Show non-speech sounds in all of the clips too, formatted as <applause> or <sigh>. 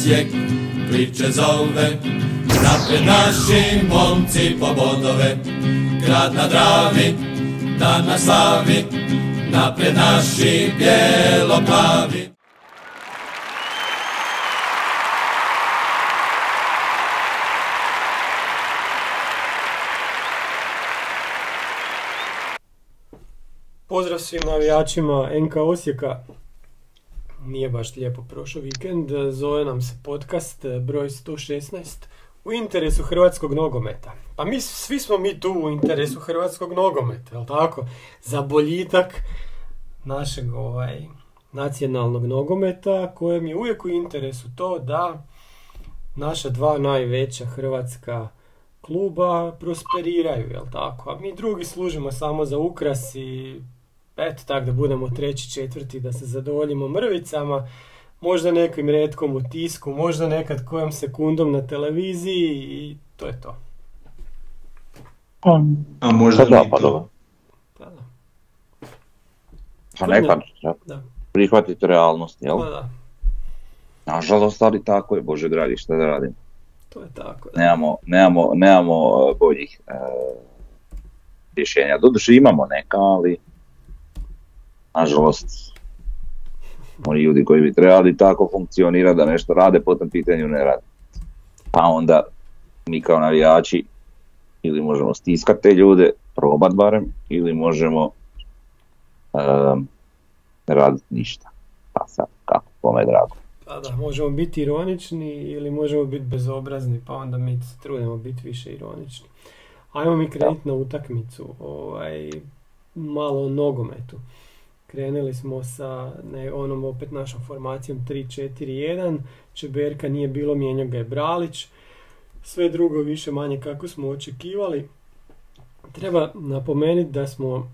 Osijek priče zove. Napred naši momci po bodove, grad na Dravi, dan na slavi. Napred naši bijelo-plavi. Pozdrav svim navijačima NK Osijeka. Nije baš lijepo prošao vikend. Zove nam se podcast eh, broj 116 u interesu hrvatskog nogometa. Pa mi, svi smo mi tu u interesu hrvatskog nogometa, jel tako? Za boljitak našeg ovaj, nacionalnog nogometa kojem je uvijek u interesu to da naša dva najveća hrvatska kluba prosperiraju, jel tako? A mi drugi služimo samo za ukras i eto tak da budemo treći, četvrti, da se zadovoljimo mrvicama, možda nekim redkom u tisku, možda nekad kojom sekundom na televiziji i to je to. A možda Pa da, pa to. dobro. Pa da. Pa nekad Da. prihvatiti realnost, jel? Pa da, Nažalost, ali tako je, Bože dragi, šta da radim. to je tako. Da. Nemamo, nemamo, nemamo boljih e, rješenja. Doduše imamo neka, ali nažalost oni ljudi koji bi trebali tako funkcionirati da nešto rade, po tom pitanju ne rade. Pa onda mi kao navijači ili možemo stiskati te ljude, probat barem, ili možemo um, raditi ništa. Pa sad, kako, kome je drago. Pa da, možemo biti ironični ili možemo biti bezobrazni, pa onda mi se trudimo biti više ironični. Ajmo mi krenuti na utakmicu, ovaj, malo o nogometu. Krenuli smo sa ne, onom opet našom formacijom 3-4-1, Čeberka nije bilo, mijenjao ga je Bralić, sve drugo više manje kako smo očekivali. Treba napomenuti da smo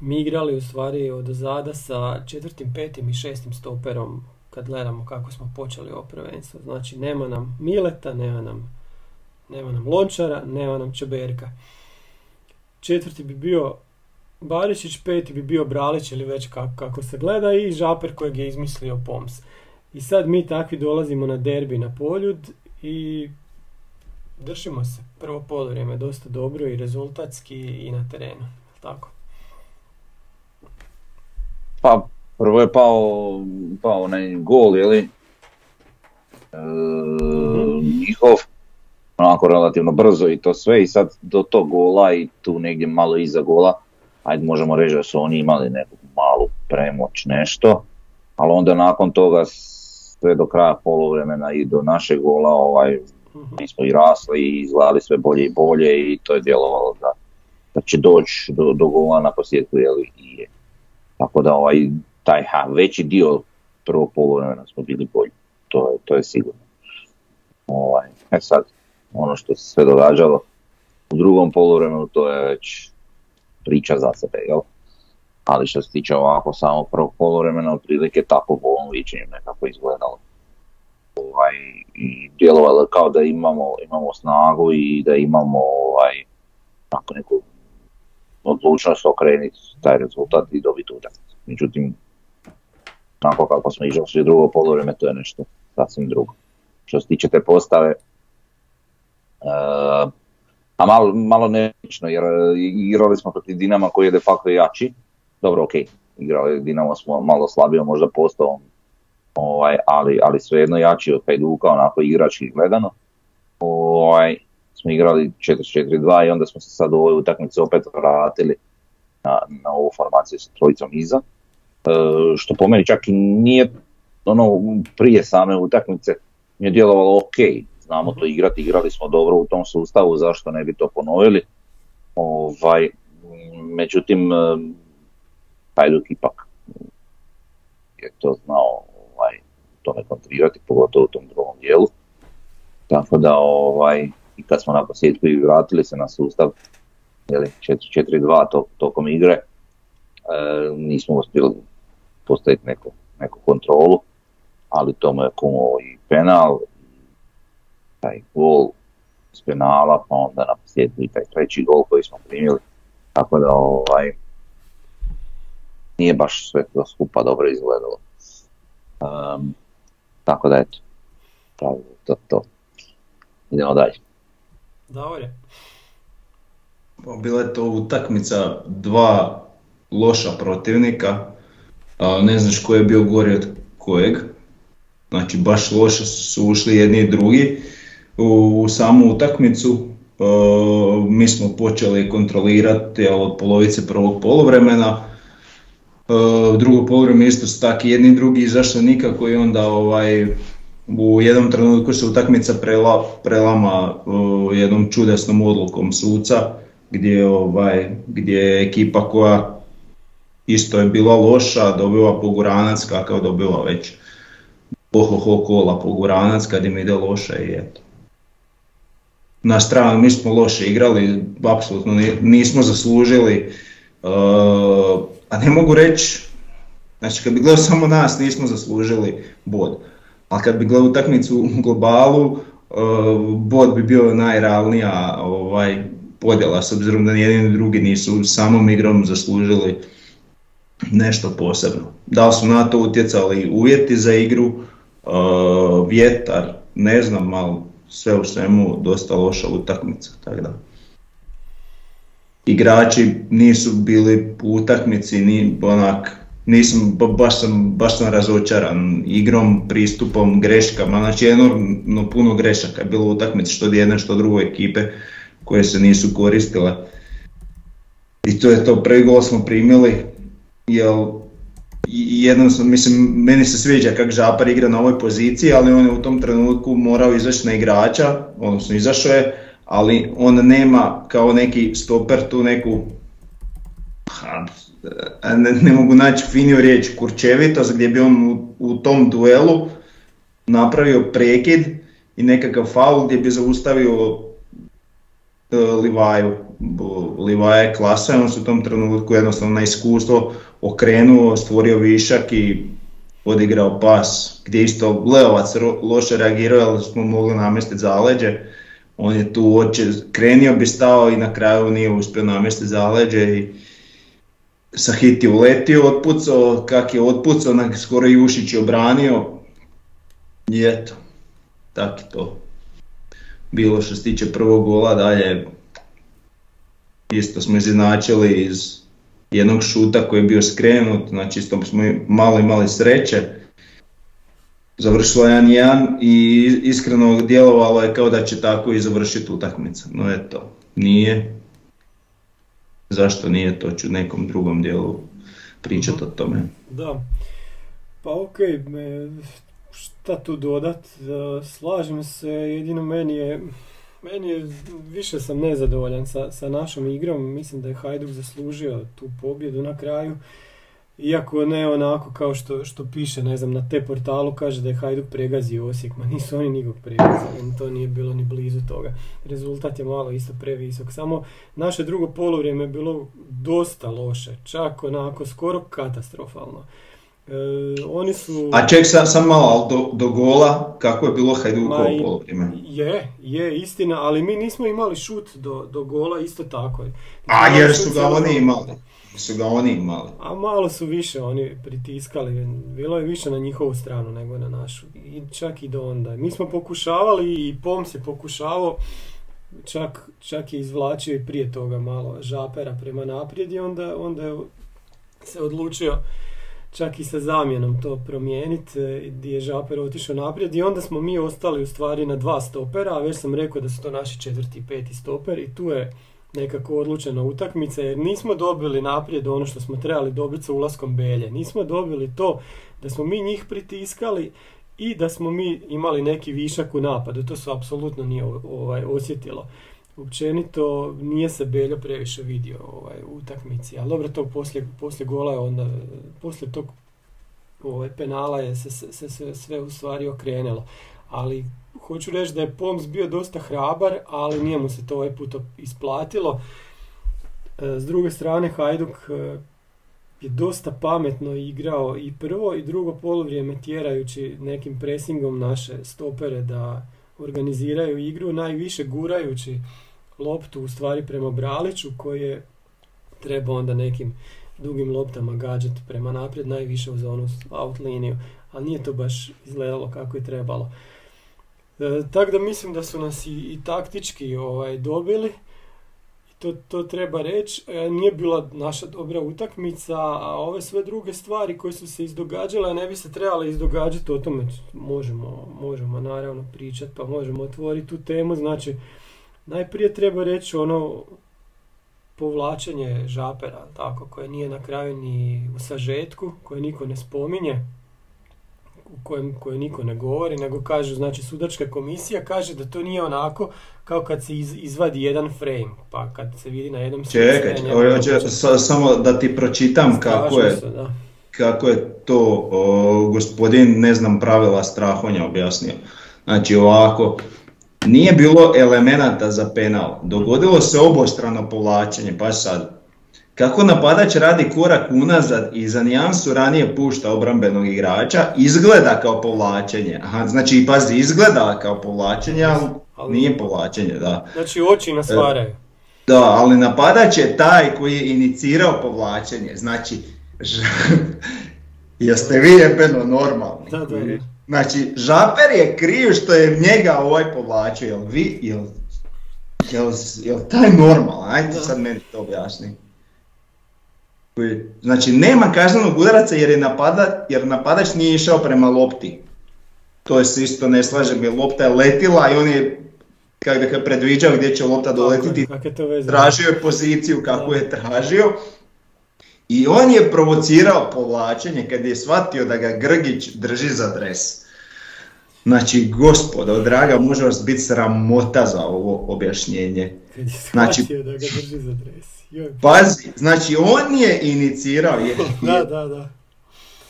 mi igrali u stvari od zada sa četvrtim, petim i šestim stoperom kad gledamo kako smo počeli ovo prvenstvo. Znači nema nam Mileta, nema nam, nema nam Lončara, nema nam Čeberka. Četvrti bi bio Barišić, peti bi bio Bralić ili već kako, kako se gleda i Žaper kojeg je izmislio Poms. I sad mi takvi dolazimo na derbi na Poljud i držimo se prvo poluvrijeme dosta dobro i rezultatski i na terenu. Tako. Pa prvo je pao, pao onaj gol, je li? E, njihov, onako relativno brzo i to sve i sad do tog gola i tu negdje malo iza gola, ajde možemo reći da su oni imali neku malu premoć nešto, ali onda nakon toga sve do kraja poluvremena i do našeg gola ovaj, Mhm. mi smo i rasli i izgledali sve bolje i bolje i to je djelovalo da, da će doći do, do gola na posljedku je li i je. Tako da ovaj, taj ha, veći dio prvog poluvremena smo bili bolji, to je, to je sigurno. Ovaj, e sad, ono što se sve događalo u drugom poluvremenu to je već priča za sebe, jel? Ali što se tiče ovako samo prvog poluvremena, otprilike tako po ovom viđenju nekako izgledalo. Ovaj, I djelovalo je kao da imamo, imamo snagu i da imamo ovaj, onako neku odlučnost okrenuti taj rezultat i dobiti utakmicu. Međutim, onako kako smo izašli u drugo poluvreme, to je nešto sasvim drugo. Što se tiče te postave, e, a malo, malo jer e, igrali smo protiv Dinama koji je de facto jači. Dobro, ok, igrali Dinamo smo malo slabio možda postavom, ovaj, ali, ali svejedno jači od Hajduka, onako igrački gledano. Ovaj, smo igrali 4-4-2 i onda smo se sad u ovoj utakmici opet vratili na, na ovu formaciju sa trojicom iza. E, što po meni čak i nije ono prije same utakmice mi je djelovalo ok, znamo to igrati, igrali smo dobro u tom sustavu, zašto ne bi to ponovili. Ovaj, međutim, e, Hajduk ipak je to znao ovaj, tome kontrirati, pogotovo u tom drugom dijelu. Tako da ovaj, i kad smo na posljedku i vratili se na sustav jeli, 4-4-2 to, tokom igre, e, nismo uspjeli postaviti neku, neku kontrolu, ali tomu je kumovao i penal, taj gol iz penala, pa onda na posljedku i taj treći gol koji smo primili. Tako da ovaj, nije baš sve to skupa dobro izgledalo. Um, tako da eto, to, to. Idemo dalje. Davore. Pa bila je to utakmica dva loša protivnika, a ne znaš ko je bio gori od kojeg. Znači baš loše su ušli jedni i drugi u, samu utakmicu. E, mi smo počeli kontrolirati od polovice prvog polovremena. E, drugo polovreme isto su tako jedni i drugi izašli nikako i onda ovaj, u jednom trenutku se utakmica prela, prelama uh, jednom čudesnom odlukom suca gdje, ovaj, gdje je ekipa koja isto je bila loša, dobiva poguranac kakav dobiva već ohoho kola poguranac kad im ide loše i eto. Na stranu mi smo loše igrali, apsolutno nismo zaslužili, uh, a ne mogu reći, znači kad bi gledao samo nas nismo zaslužili bod. Ali kad bi gledao utakmicu u globalu, uh, bod bi bio najrealnija ovaj, podjela, s obzirom da nijedni ni drugi nisu samom igrom zaslužili nešto posebno. Da li su na to utjecali uvjeti za igru, uh, vjetar, ne znam, ali sve u svemu dosta loša utakmica. Tako da. Igrači nisu bili u utakmici ni onak nisam, baš sam, baš sam razočaran igrom, pristupom, greškama, znači enormno puno grešaka je bilo u utakmici što jedne što druge ekipe koje se nisu koristile. I to je to, prvi gol smo primili, jer jednostavno, mislim, meni se sviđa kako Žapar igra na ovoj poziciji, ali on je u tom trenutku morao izaći na igrača, odnosno izašao je, ali on nema kao neki stoper tu neku ne, ne mogu naći finiju riječ, kurčevitost gdje bi on u, u tom duelu napravio prekid i nekakav faul gdje bi zaustavio e, Livaju. Livaja je klasa on se u tom trenutku jednostavno na iskustvo okrenuo, stvorio višak i odigrao pas gdje isto Leovac loše reagirao ali smo mogli namjestiti zaleđe. On je tu oče, krenio bi stao i na kraju nije uspio namjestiti zaleđe i Sahiti uletio, otpucao, kak je otpucao, skoro Jušić je obranio. I eto, tak je to. Bilo što se tiče prvog gola, dalje isto smo izinačili iz jednog šuta koji je bio skrenut, znači isto smo malo imali sreće. Završilo je 1-1 i iskreno djelovalo je kao da će tako i završiti utakmica. No eto, nije, zašto nije, to ću nekom drugom dijelu pričati o tome. Da, pa ok, šta tu dodat, slažem se, jedino meni je, meni je, više sam nezadovoljan sa, sa našom igrom, mislim da je Hajduk zaslužio tu pobjedu na kraju. Iako ne onako kao što, što piše, ne znam, na te portalu kaže da je Hajduk pregazio Osijek, ma nisu oni nikog pregazili, to nije bilo ni blizu toga. Rezultat je malo isto previsok, samo naše drugo polovrijeme je bilo dosta loše, čak onako skoro katastrofalno. E, oni su... A ček sam, sam malo, do, do gola, kako je bilo Hajdukovo polovrijeme? Je, je istina, ali mi nismo imali šut do, do gola isto tako. A jer su ga oni imali su ga oni imali. A malo su više oni pritiskali, bilo je više na njihovu stranu nego na našu. I čak i do onda. Mi smo pokušavali i Pom se pokušavao, čak, čak je izvlačio i prije toga malo žapera prema naprijed i onda, onda je se odlučio čak i sa zamjenom to promijeniti, e, gdje je žaper otišao naprijed i onda smo mi ostali u stvari na dva stopera, a već sam rekao da su to naši četvrti i peti stoper i tu je nekako odlučena utakmica jer nismo dobili naprijed ono što smo trebali dobiti sa ulaskom Belje. Nismo dobili to da smo mi njih pritiskali i da smo mi imali neki višak u napadu. To se apsolutno nije ovaj, osjetilo. Općenito nije se Beljo previše vidio ovaj, u utakmici. Ali dobro, to poslije, poslije gola je onda, poslije tog ovaj, penala je se, se, se sve u stvari okrenulo. Ali hoću reći da je Poms bio dosta hrabar, ali nije mu se to ovaj put isplatilo. E, s druge strane, Hajduk e, je dosta pametno igrao i prvo i drugo polovrijeme tjerajući nekim presingom naše stopere da organiziraju igru, najviše gurajući loptu u stvari prema Braliću koji je treba onda nekim dugim loptama gađati prema naprijed, najviše u zonu out liniju, ali nije to baš izgledalo kako je trebalo. E, tako da mislim da su nas i, i taktički ovaj, dobili, to, to treba reći, e, nije bila naša dobra utakmica, a ove sve druge stvari koje su se izdogađale ne bi se trebale izdogađati, o tome možemo, možemo naravno pričati, pa možemo otvoriti tu temu, znači najprije treba reći ono povlačenje žapera, tako, koje nije na kraju ni u sažetku, koje niko ne spominje, kojem koje niko ne govori, nego kaže, znači sudačka komisija kaže da to nije onako kao kad se izvadi jedan frame, pa kad se vidi na jednom Čekaj, samo da ti pročitam kako je, kako je to gospodin, ne znam, pravila strahonja objasnio. Znači ovako, nije bilo elemenata za penal, dogodilo se obostrano povlačenje, pa sad, kako napadač radi korak unazad i za nijansu ranije pušta obrambenog igrača, izgleda kao povlačenje. Aha, znači, pazi, izgleda kao povlačenje, ali nije povlačenje, da. Znači, oči nas varaju. Da, ali napadač je taj koji je inicirao povlačenje. Znači, <laughs> jeste vi jebeno normalni? Da, da, da. Znači, Žaper je kriv što je njega ovaj povlačio, jel vi, jel, jel, jel taj normalan? Ajde sad meni to objasni. Znači, nema kaznenog udaraca jer, je napada, jer napadač nije išao prema lopti. To se isto ne slažem jer lopta je letila i on je kako da predviđao gdje će lopta doletiti, tražio je poziciju kako je tražio. I on je provocirao povlačenje kad je shvatio da ga Grgić drži za dres. Znači, gospodo, draga, može vas biti sramota za ovo objašnjenje. znači. Pazi, znači on je inicirao. Je, <laughs> da, da, da.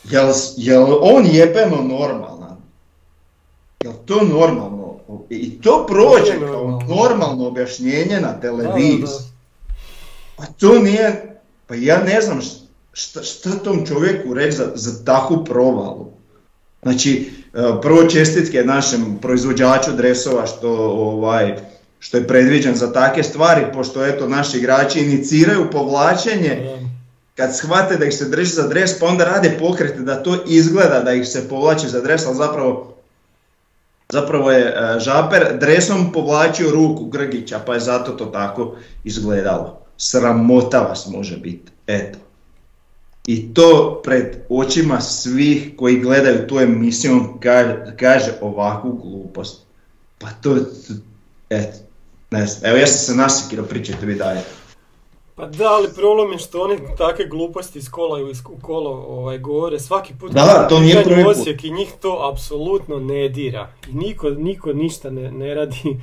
Jel, jel on jebeno normalan? Jel to normalno? I to prođe kao normalno objašnjenje na televiziji. Pa to nije, pa ja ne znam šta, šta tom čovjeku reći za, za takvu provalu. Znači, prvo čestitke našem proizvođaču dresova što ovaj, što je predviđen za takve stvari, pošto eto naši igrači iniciraju povlačenje, kad shvate da ih se drži za dres, pa onda rade pokrete da to izgleda da ih se povlači za dres, ali zapravo, zapravo je e, Žaper dresom povlačio ruku Grgića, pa je zato to tako izgledalo. Sramota vas može biti, eto. I to pred očima svih koji gledaju tu emisiju, kaže, kaže ovakvu glupost. Pa to, eto, ne znam, evo ja sam se nasikirao, pričajte vi dalje. Pa da, ali problem je što oni takve gluposti iz kola u kolo ovaj, govore svaki put. Da, to nije prvi put. I njih to apsolutno ne dira. I niko, niko ništa ne, ne radi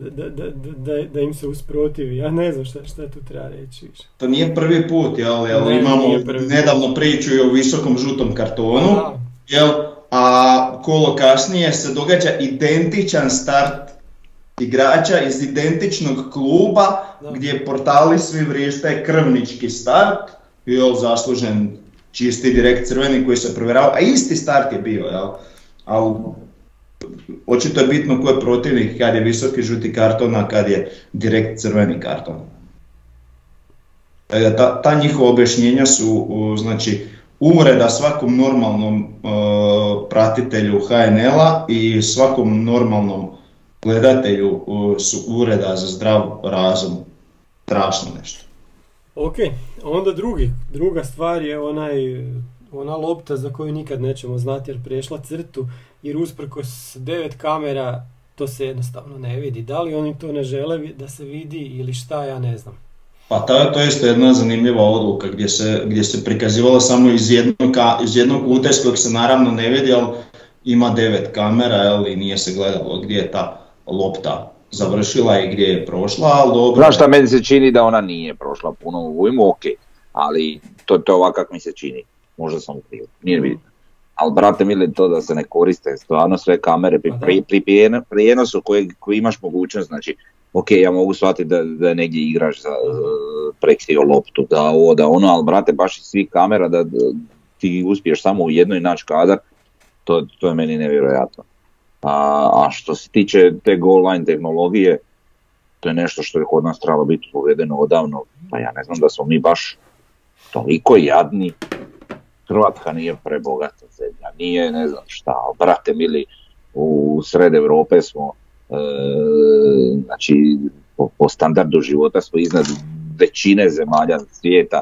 da, da, da, da, im se usprotivi. Ja ne znam šta, šta tu treba reći više. To nije prvi put, jel? jel imamo nedavno priču i o visokom žutom kartonu. Jel? A kolo kasnije se događa identičan start igrača iz identičnog kluba gdje portali svi vrište krvnički start, jel zaslužen čisti direkt crveni koji se provjerava, a isti start je bio, jel? A očito je bitno ko je protivnik kad je visoki žuti karton, a kad je direkt crveni karton. E, ta, ta njihova objašnjenja su znači, uvreda svakom normalnom e, pratitelju HNL-a i svakom normalnom gledatelju su ureda za zdrav razum strašno nešto. Ok, onda drugi, druga stvar je onaj, ona lopta za koju nikad nećemo znati jer prešla crtu jer usprkos devet kamera to se jednostavno ne vidi. Da li oni to ne žele da se vidi ili šta, ja ne znam. Pa to, to je isto jedna zanimljiva odluka gdje se, gdje se prikazivalo samo iz jednog, iz jednog kuta kojeg se naravno ne vidi, ali ima devet kamera ali nije se gledalo gdje je ta lopta završila i gdje je prošla, ali dobro. Znaš šta meni se čini da ona nije prošla puno u ujmu, ok, ali to, to je ovako kako mi se čini, možda sam krivo, nije bitno. Ali brate mili to da se ne koriste, stvarno sve kamere pri, pri, pri prijenosu koji, koji imaš mogućnost, znači ok, ja mogu shvatiti da, da negdje igraš za prekrio loptu, da ovo, da ono, ali brate baš iz svih kamera da, da ti uspiješ samo u jednoj naći kadar, to, to je meni nevjerojatno. A, a što se tiče te goal line tehnologije, to je nešto što je kod nas trebalo biti povedeno odavno, pa ja ne znam da smo mi baš toliko jadni, Hrvatska nije prebogata zemlja, nije ne znam šta, brate mili, u sred Europe smo, e, znači po, po standardu života smo iznad većine zemalja svijeta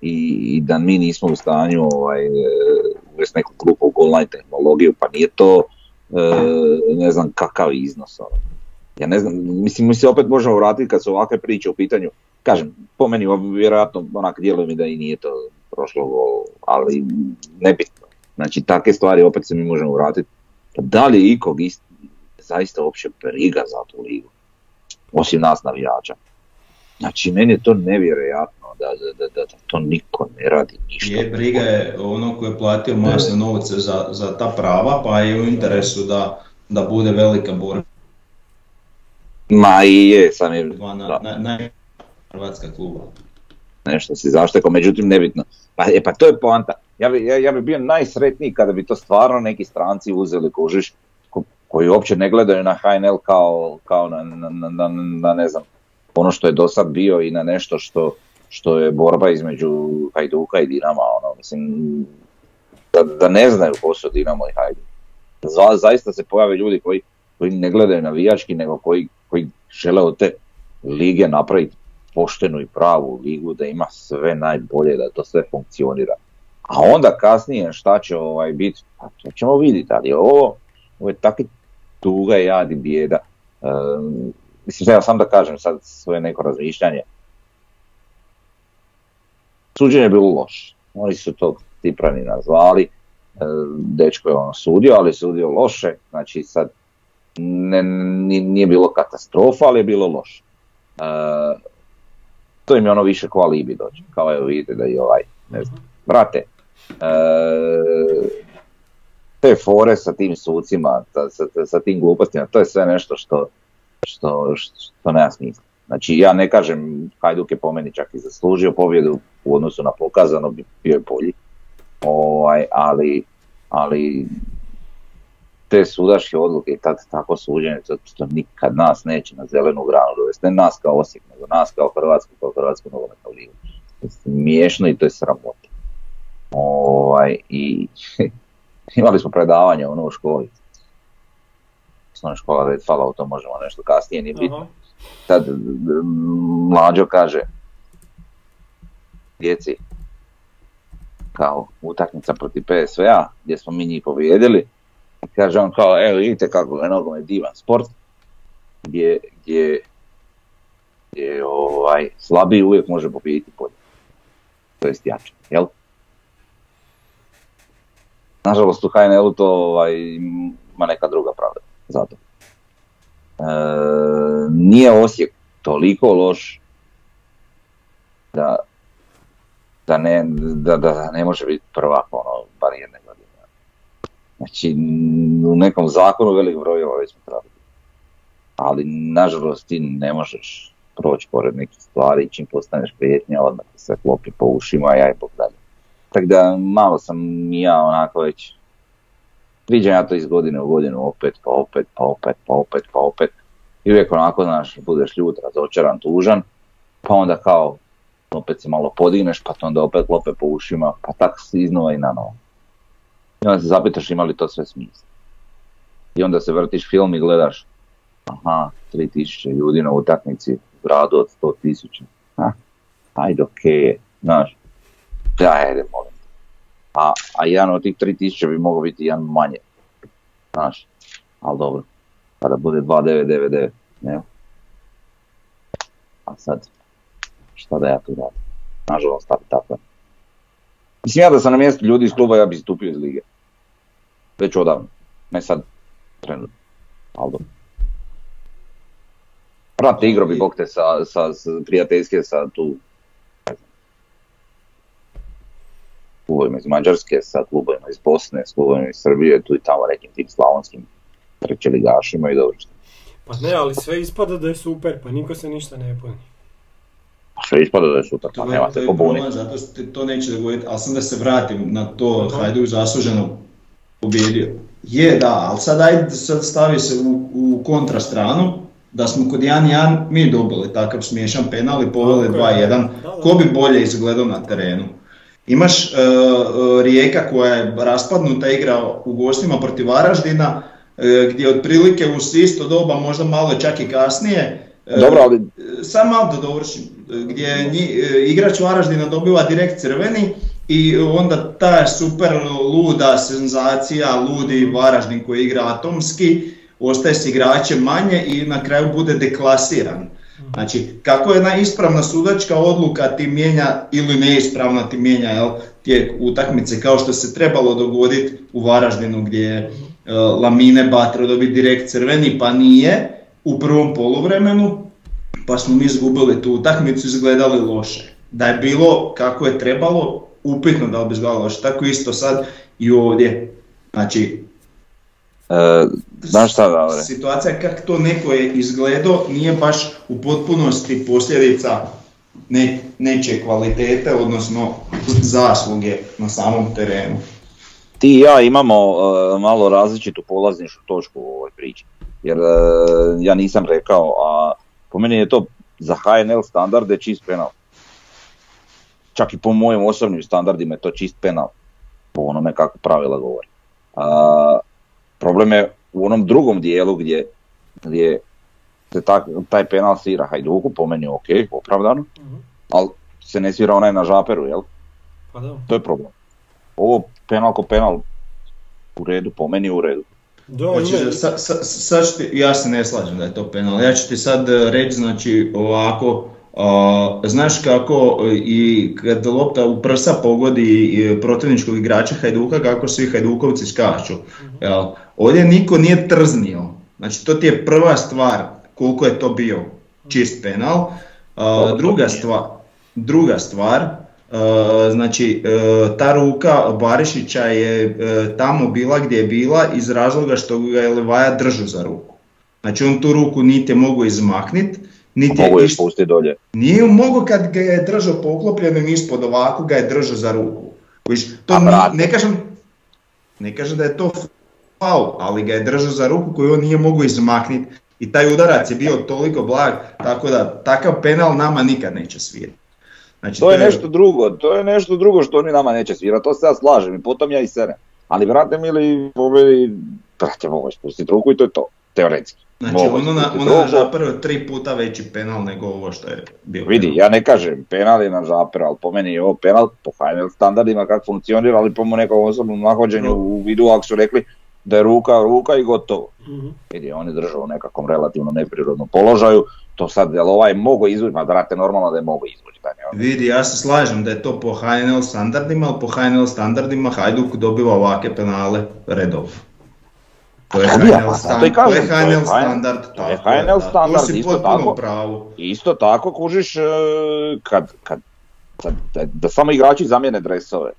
i, i da mi nismo u stanju ovaj, e, uvesti neku grupu online tehnologiju, pa nije to e, ne znam kakav iznos. Ono. Ja ne znam, mislim, mi se opet možemo vratiti kad su ovakve priče u pitanju, kažem, po meni vjerojatno onak djeluje mi da i nije to prošlo, ali nebitno. Znači, takve stvari opet se mi možemo vratiti. Pa da li ikog ist, zaista uopće briga za tu ligu? Osim nas navijača. Znači, meni je to nevjerojatno da, da, da, da to niko ne radi ništa. Je, briga je ono ko je platio masne novce za, za ta prava, pa je u interesu da, da bude velika borba. Ma i je, sam je... Dva na, na, na, hrvatska kluba. Nešto si zašteko, međutim nebitno. Pa, e, pa to je poanta. Ja bi, ja, ja bi bio najsretniji kada bi to stvarno neki stranci uzeli kužiš, ko, koji uopće ne gledaju na HNL kao, kao na, na, na, na, ne znam, ono što je do sad bio i na nešto što, što je borba između Hajduka i Dinama, ono, mislim, da, da ne znaju ko su Dinamo i Hajduk. Za, zaista se pojave ljudi koji, koji ne gledaju navijački, nego koji, koji žele od te lige napraviti poštenu i pravu ligu, da ima sve najbolje, da to sve funkcionira. A onda kasnije šta će ovaj biti, pa to ćemo vidjeti, ali ovo, ovo je takvi tuga i jad i bijeda. Um, mislim, ja sam da kažem sad svoje neko razmišljanje. Suđenje je bilo loše. Oni su to Tiprani nazvali, dečko je ono sudio, ali sudio loše, znači sad ne, nije bilo katastrofa, ali je bilo loše. To im je ono više ko alibi dođe, kao evo vidite da i ovaj, ne znam, brate, te fore sa tim sucima, sa, sa tim glupostima, to je sve nešto što, što, što nema smisla. Znači ja ne kažem Hajduk je po meni čak i zaslužio pobjedu u odnosu na pokazano, bio je bolji. Ovaj, ali, ali te sudaške odluke i tak, tako suđenje, to, to nikad nas neće na zelenu granu dovesti. Ne nas kao Osijek, nego nas kao Hrvatsku, kao Hrvatsku nogometnu ligu. To je smiješno i to je sramota. Ovaj, I <laughs> imali smo predavanje ono u školi. Osnovna škola Red Fala, to možemo nešto kasnije, nije bitno. Tad mlađo kaže, djeci, kao utakmica protiv PSV-a, gdje smo mi njih pobijedili, kaže on kao, evo vidite kako je nogomet divan sport, gdje, gdje, gdje ovaj, slabiji uvijek može pobijediti bolje. To jest jače, jel? Nažalost u HNL-u to ovaj, ima neka druga pravda, zato. E, nije Osijek toliko loš da, da, ne, da, da ne može biti prvak ono, bar jedne. Znači, u nekom zakonu velik broj već smo trebali. Ali, nažalost, ti ne možeš proći pored nekih stvari, čim postaneš prijetnja, odmah se klopi po ušima, ja i bog dalje. Tako da, malo sam ja onako već, viđam ja to iz godine u godinu, opet, pa opet, pa opet, pa opet, pa opet. I uvijek onako, znaš, budeš ljut, razočaran, tužan, pa onda kao, opet se malo podigneš, pa onda opet lope po ušima, pa tako si iznova i na novo. I onda se zapitaš ima li to sve smisla. I onda se vrtiš film i gledaš, aha, 3000 ljudi na utakmici gradu od 100.000. Ajde, okej okay, znaš, ajde, molim. A, a jedan od tih 3000 bi mogao biti jedan manje, znaš, ali dobro, kada bude 2999, ne. A sad, šta da ja tu radim? Nažalost, tako tako. Mislim ja da sam na mjestu ljudi iz kluba, ja bi stupio iz lige. Već odavno. Ne sad, trenutno. Ali dobro. Prate, igro bi bog te sa, sa, sa prijateljske sa tu klubovima iz Mađarske, sa klubovima iz Bosne, s klubovima iz Srbije, tu i tamo nekim tim slavonskim ligašima i dobro što. Pa ne, ali sve ispada da je super, pa niko se ništa ne puni. Pa sve ispada da je super, pa nema se pobuniti. Zato što to neće dogoditi, ali sam da se vratim na to, Hajduk zasluženo pobjedio. Je, da, ali sad ajde sad stavi se u, u kontrastranu, da smo kod 1-1 mi dobili takav smiješan penal i poveli 2-1, ko bi bolje izgledao na terenu? Imaš Rijeka koja je raspadnuta igra u gostima protiv Varaždina, gdje otprilike u isto doba, možda malo čak i kasnije, dobro, ali... Sam malo da dovršim, gdje igrač Varaždina dobiva direkt crveni i onda ta super luda senzacija, ludi Varaždin koji igra atomski, ostaje s igračem manje i na kraju bude deklasiran. Znači, kako jedna ispravna sudačka odluka ti mijenja ili neispravna ti mijenja jel, tijek utakmice kao što se trebalo dogoditi u Varaždinu gdje je uh, Lamine Batro dobiti direkt crveni pa nije u prvom poluvremenu pa smo mi izgubili tu utakmicu izgledali loše. Da je bilo kako je trebalo, upitno da li bi loše. Tako isto sad i ovdje. Znači, E, znaš šta, Situacija kako to neko je izgledao nije baš u potpunosti posljedica ne, nečije kvalitete, odnosno zasluge na samom terenu. Ti i ja imamo e, malo različitu polaznišu točku u ovoj priči. Jer e, ja nisam rekao, a po meni je to za HNL standarde čist penal. Čak i po mojim osobnim standardima je to čist penal. Po onome kako pravila govori. Problem je u onom drugom dijelu gdje, gdje se taj penal svira Hajduku, po meni ok, opravdano, uh ali se ne svira onaj na žaperu, jel? Pa da. To je problem. Ovo penal ko penal u redu, po meni u redu. znači, sa, sa, ti, ja se ne slažem da je to penal. Ja ću ti sad e, reći, znači, ovako, znaš kako i kad lopta u prsa pogodi protivničkog igrača Hajduka, kako svi Hajdukovci skaču. uh Ovdje niko nije trznio. Znači to ti je prva stvar koliko je to bio čist penal. druga stvar, druga stvar, znači ta ruka Barišića je tamo bila gdje je bila iz razloga što ga je Levaja držao za ruku. Znači on tu ruku niti je mogu izmaknit, niti je išta, dolje. Nije mogu kad ga je držao poklopljenim ispod ovako ga je držao za ruku. to ne, kažem, ne kažem da je to faul, ali ga je držao za ruku koju on nije mogao izmakniti. I taj udarac je bio toliko blag, tako da takav penal nama nikad neće svirati. Znači, to, je nešto drugo, to je nešto drugo što oni nama neće svirati, to se ja slažem i potom ja i serem. Ali vrate mi li pobedi, brate, mogu spustiti ruku i to je to, teoretski. Znači ono na, ono na žaperu tri puta veći penal nego ovo što je bio. Vidi, ja ne kažem penal je na žaperu, ali po meni je ovo penal po final standardima kako funkcionira, ali po nekom osobnom nahođenju u vidu ako su rekli da je ruka ruka i gotovo. Mm-hmm. Vidi, on je držao u nekakvom relativno neprirodnom položaju, to sad, jel ovaj mogo izvući, ma brate, normalno da je mogo izvući. Vidi, ja se slažem da je to po HNL standardima, ali po HNL standardima Hajduk dobiva ovake penale redovno. To je HNL, stand, to je HNL standard. To je HNL standard, isto tako, isto tako kužiš e, kad, kad, kad da, da samo igrači zamijene dresove.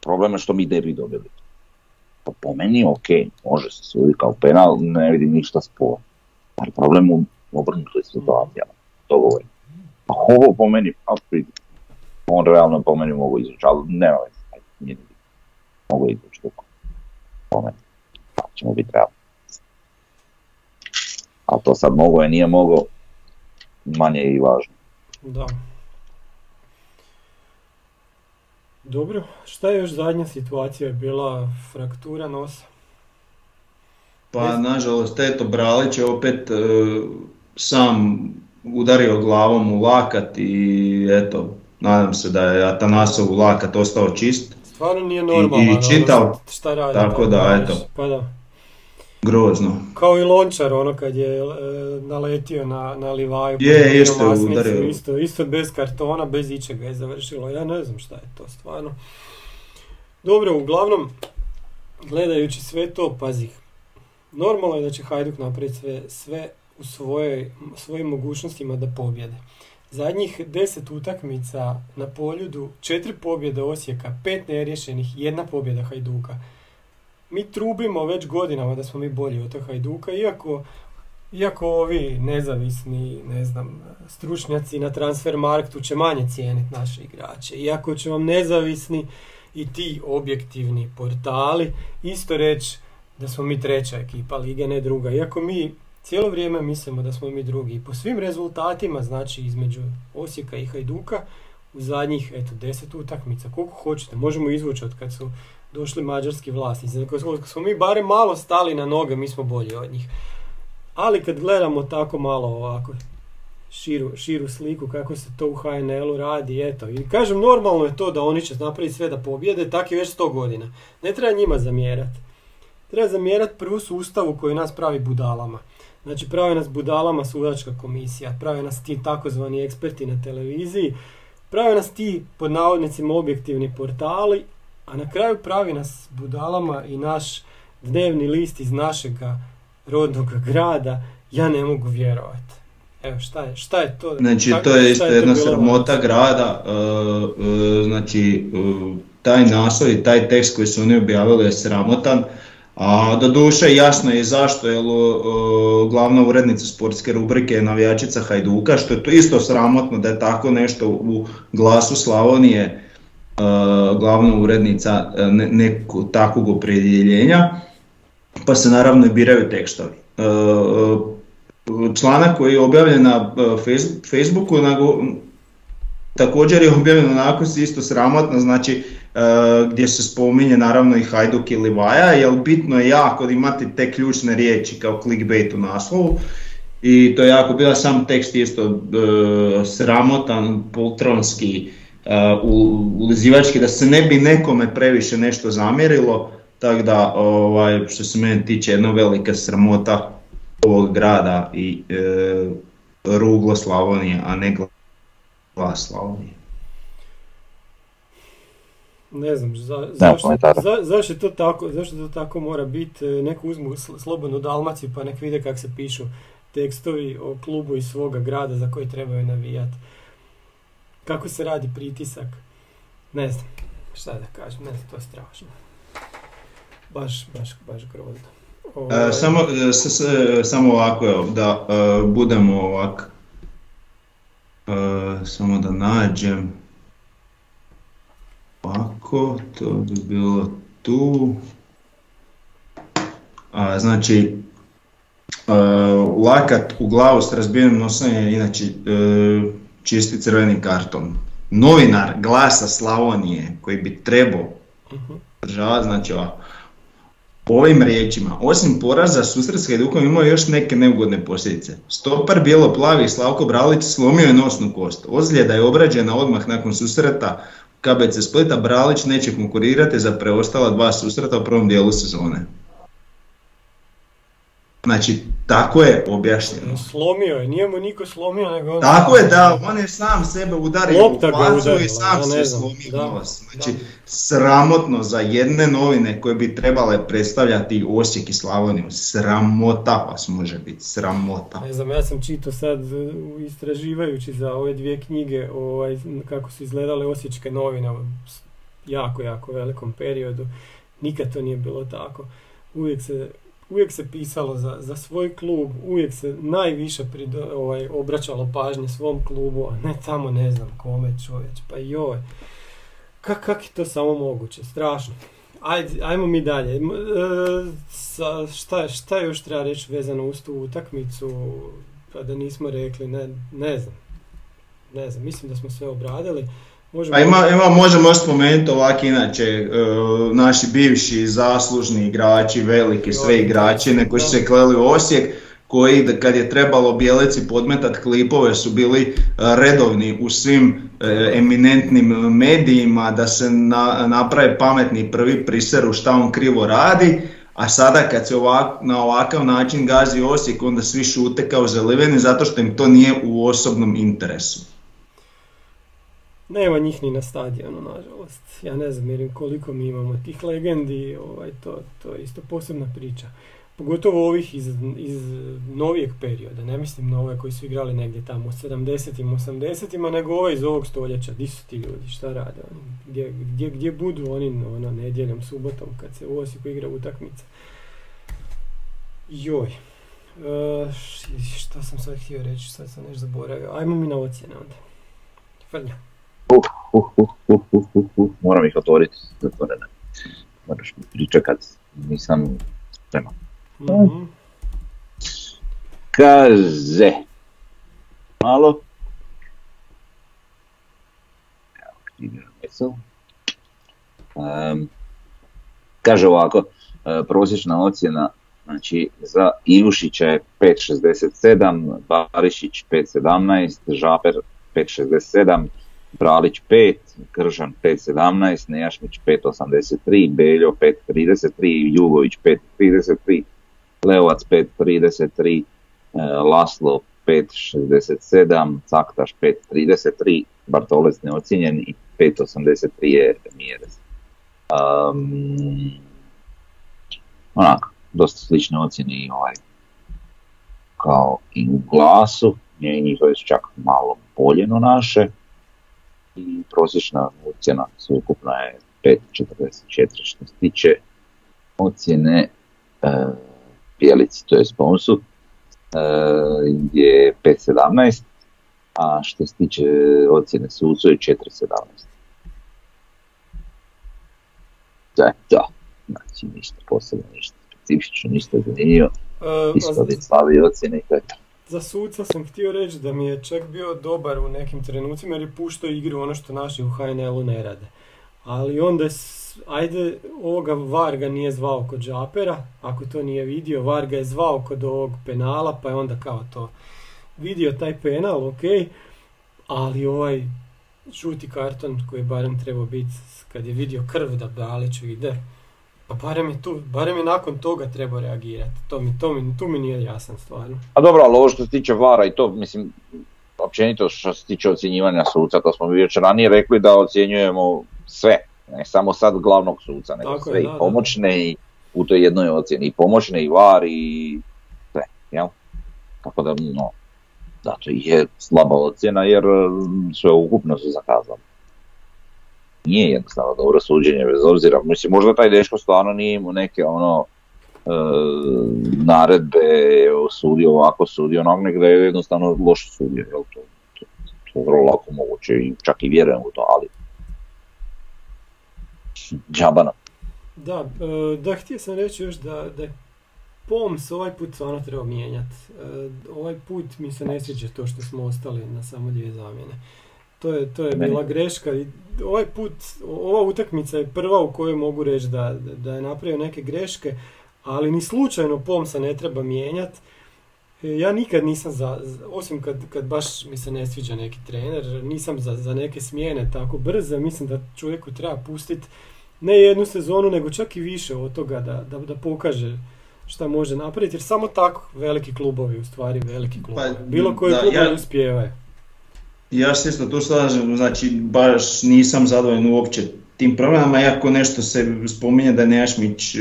Problem je što mi ne bi dobili. Pa po meni ok, može se sudi kao penal, ne vidim ništa sporno. Ali problem u obrnutoj situacijama, to govorim. A ovo po meni, pa on realno po meni mogu izvući, ali nema veze, nije mogu izvući. Po meni, pa ćemo biti realni. Ali to sad mogo je, nije mogo, manje je i važno. Da. Dobro, šta je još zadnja situacija bila fraktura nosa? Pa nažalost Teto Bralić je opet e, sam udario glavom u lakat i eto, nadam se da je Atanasov lakat ostao čist. Stvarno nije normalno. I, i čitav, šta radi. Tako da, eto. Pa da. Grozno. Kao i Lončar, ono kad je e, naletio na, na Livaju. Je, isto udario. Isto, isto bez kartona, bez ičega je završilo. Ja ne znam šta je to stvarno. Dobro, uglavnom, gledajući sve to, pazi, normalno je da će Hajduk napraviti sve, sve u svojoj, svojim mogućnostima da pobjede. Zadnjih deset utakmica na poljudu, četiri pobjede Osijeka, pet neriješenih, jedna pobjeda Hajduka mi trubimo već godinama da smo mi bolji od tog Hajduka, iako, iako ovi nezavisni, ne znam, stručnjaci na transfer marktu će manje cijeniti naše igrače. Iako će vam nezavisni i ti objektivni portali isto reći da smo mi treća ekipa lige, ne druga. Iako mi cijelo vrijeme mislimo da smo mi drugi. Po svim rezultatima, znači između Osijeka i Hajduka, u zadnjih, eto, deset utakmica, koliko hoćete, možemo izvući od kad su došli mađarski vlasnici. Ako smo mi barem malo stali na noge, mi smo bolji od njih. Ali kad gledamo tako malo ovako, širu, širu sliku kako se to u HNL-u radi, eto. I kažem, normalno je to da oni će napraviti sve da pobjede, tako je već 100 godina. Ne treba njima zamjerati. Treba zamjerati prvu sustavu koji nas pravi budalama. Znači pravi nas budalama sudačka komisija, pravi nas ti takozvani eksperti na televiziji, pravi nas ti pod navodnicima objektivni portali, a na kraju pravi nas budalama i naš dnevni list iz našega rodnog grada, ja ne mogu vjerovati. Evo, šta je, šta je to? Znači, to je isto jedna sramota grada, uh, uh, znači, uh, taj naslov i taj tekst koji su oni objavili je sramotan, a do duše jasno je zašto, jer glavna urednica sportske rubrike je navijačica Hajduka, što je to isto sramotno da je tako nešto u glasu Slavonije glavna urednica nekog takvog opredjeljenja, pa se naravno i biraju tekstovi članak koji je objavljen na Facebooku, također je objavljen onako isto sramotno, znači gdje se spominje naravno i Hajduk i Livaja, jer bitno je jako imati te ključne riječi kao clickbait u naslovu. I to je jako bila sam tekst isto sramotan, poltronski, ulizivački, da se ne bi nekome previše nešto zamjerilo, tako da ovaj, što se mene tiče jedna velika sramota ovog grada i e, ruglo Slavonije, a ne glas Slavonije. Ne znam, za, zašto, za, zašto, to tako, zašto to tako mora biti, e, neko uzmu slobodnu Dalmaciju pa nek vide kako se pišu tekstovi o klubu iz svoga grada za koji trebaju navijati. Kako se radi pritisak, ne znam, šta da kažem, ne znam, to je strašno. Baš, baš, baš grozno. E, samo, e, samo ovako, da e, budemo ovak, samo da nađem, ovako, to bi bilo tu, a, znači, lakat u glavu s razbijenim nosom je inače čisti crveni karton. Novinar glasa Slavonije koji bi trebao uh znači ovako, ovim riječima, osim poraza, susret s Hajdukom imao još neke neugodne posljedice. Stopar bijelo-plavi Slavko Bralić slomio je nosnu kost. Ozljeda je obrađena odmah nakon susreta KBC Splita. Bralić neće konkurirati za preostala dva susreta u prvom dijelu sezone. Znači, tako je objašnjeno. Slomio je, nije mu niko slomio, nego on... Tako je, da, on je sam sebe udario u facu i sam se slomio Znači, sramotno za jedne novine koje bi trebale predstavljati Osijek i Slavoniju. Sramota vas može biti, sramota. Ne znam, ja sam čitao sad istraživajući za ove dvije knjige ovaj, kako su izgledale osječke novine u jako, jako velikom periodu. Nikad to nije bilo tako. Uvijek se uvijek se pisalo za, za svoj klub, uvijek se najviše prido, ovaj, obraćalo pažnje svom klubu, a ne tamo ne znam kome čovječ, pa joj. Kak, kak je to samo moguće, strašno. Ajde, ajmo mi dalje. E, sa, šta, šta još treba reći vezano uz tu utakmicu, pa da nismo rekli, ne, ne znam. Ne znam, mislim da smo sve obradili. Možemo... A ima, ima, možemo spomenuti ovak inače, e, naši bivši zaslužni igrači, veliki sve igrači, neko su se kleli u Osijek, koji kad je trebalo Bjeleci podmetat klipove su bili e, redovni u svim e, eminentnim medijima da se na, naprave pametni prvi priseru šta on krivo radi, a sada kad se ovak, na ovakav način gazi Osijek onda svi šute kao zaliveni zato što im to nije u osobnom interesu. Nema njih ni na stadionu, nažalost. Ja ne znam jer koliko mi imamo tih legendi, ovaj, to, to je isto posebna priča. Pogotovo ovih iz, iz novijeg perioda, ne mislim na ove koji su igrali negdje tamo u 70-im, 80-ima, nego ove iz ovog stoljeća. Di su ti ljudi, šta rade oni? Gdje, gdje, gdje budu oni ono, nedjeljom, subotom kad se u Osijeku igra utakmica? Joj. Uh, šta sam sad htio reći, sad sam nešto zaboravio. Ajmo mi na ocjene onda. Frnja. Uh, uh, uh. Moram ih otvoriti zatvorene. Moraš mi pričekat, nisam spreman. Mm-hmm. Kaže, malo. Um, kaže ovako, e, prosječna ocjena znači za Ivušića je 5.67, Barišić 5.17, Žaper 5.67, Bralić 5, Kržan 5.17, Nejašmić 5.83, Beljo 5.33, Jugović 5.33, Leovac 5.33, e, Laslo 5.67, Caktaš 5.33, Bartolec neocijenjen i 5.83 je Mjerez. Um, onako, dosta slične ocjene i ovaj, kao i u glasu, njihove su čak malo bolje no naše i prosječna ocjena sveukupna je 5.44 što se tiče ocjene e, Pjelici, to je sponsu, e, je 5.17, a što se tiče ocjene sucu je 4.17. Da, da, znači ništa posebno, ništa specifično, ništa zanimljivo, E, isto slavi ocjene i to je to. Za suca sam htio reći da mi je čak bio dobar u nekim trenucima jer je puštao igru ono što naši u HNL-u ne rade. Ali onda, ajde, ovoga Varga nije zvao kod Džapera, ako to nije vidio, Varga je zvao kod ovog penala, pa je onda kao to vidio taj penal, ok, ali ovaj žuti karton koji je barem trebao biti kad je vidio krv da Baliću ide, pa barem je, tu, barem je nakon toga trebao reagirati. To mi, to mi, tu mi nije jasan stvarno. A dobro, ali ovo što se tiče vara i to, mislim, općenito što se tiče ocjenjivanja suca, to smo mi već ranije rekli da ocjenjujemo sve, ne samo sad glavnog suca, nego Tako je, sve da, i da. pomoćne i u toj jednoj ocjeni, i pomoćne i var i sve, jel? Tako da, no, da, to je slaba ocjena jer mm, sve ukupno su zakazali. Nije jednostavno dobro suđenje, bez obzira, mislim, možda taj dečko stvarno nije imao neke ono, e, naredbe, sudi ovako, sudi onak, nego da je jednostavno loš sudio, jel to, to, to vrlo lako moguće i čak i vjerujem u to, ali džaba nam. Da, e, da, htio sam reći još da, da je POMS ovaj put stvarno treba mijenjati. Ovaj put mi se ne sviđa to što smo ostali na samo dvije zamjene. To je, to je Meni- bila greška i ovaj put, ova utakmica je prva u kojoj mogu reći da, da je napravio neke greške, ali ni slučajno POMSA ne treba mijenjati. Ja nikad nisam za, za- osim kad, kad baš mi se ne sviđa neki trener, nisam za, za neke smjene tako brze, mislim da čovjeku treba pustiti ne jednu sezonu, nego čak i više od toga da, da, da pokaže šta može napraviti, jer samo tako veliki klubovi, u stvari veliki klubovi, bilo koji da, klubovi ja- uspijevaju. Ja se isto tu slažem, znači baš nisam zadovoljan uopće tim promjenama, iako nešto se spominje da je Nejašmić e,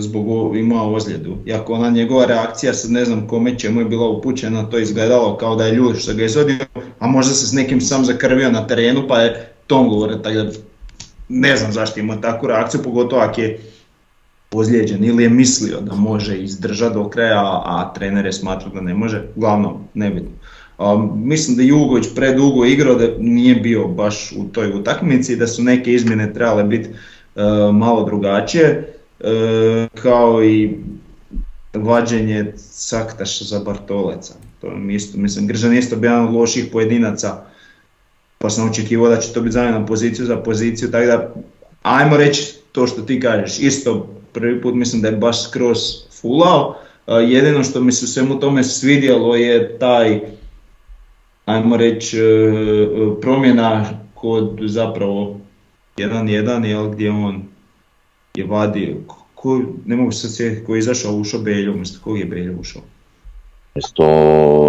zbog imao ozljedu. Iako ona njegova reakcija, sad ne znam kome čemu je bila upućena, to je izgledalo kao da je ljud što ga izvodio, a možda se s nekim sam zakrvio na terenu pa je tom govore, tako da ne znam zašto ima takvu reakciju, pogotovo ako je ozlijeđen ili je mislio da može izdržati do kraja, a, a trener je smatrao da ne može, uglavnom nebitno. Mislim da je Jugović predugo igrao, da nije bio baš u toj utakmici, da su neke izmjene trebale biti uh, malo drugačije, uh, kao i vađenje Saktaša za Bartoleca. To mi isto, mislim, Gržan je isto bio jedan od loših pojedinaca, pa sam očekivao da će to biti zamjena poziciju za poziciju, tako da ajmo reći to što ti kažeš, isto prvi put mislim da je baš skroz fulao, Uh, jedino što mi se u svemu tome svidjelo je taj, ajmo reći, uh, promjena kod zapravo 1-1, jel, gdje on je vadio, ko, ne mogu se sjetiti, ko je izašao, ušao Beljo, umjesto kog je Beljo ušao? Isto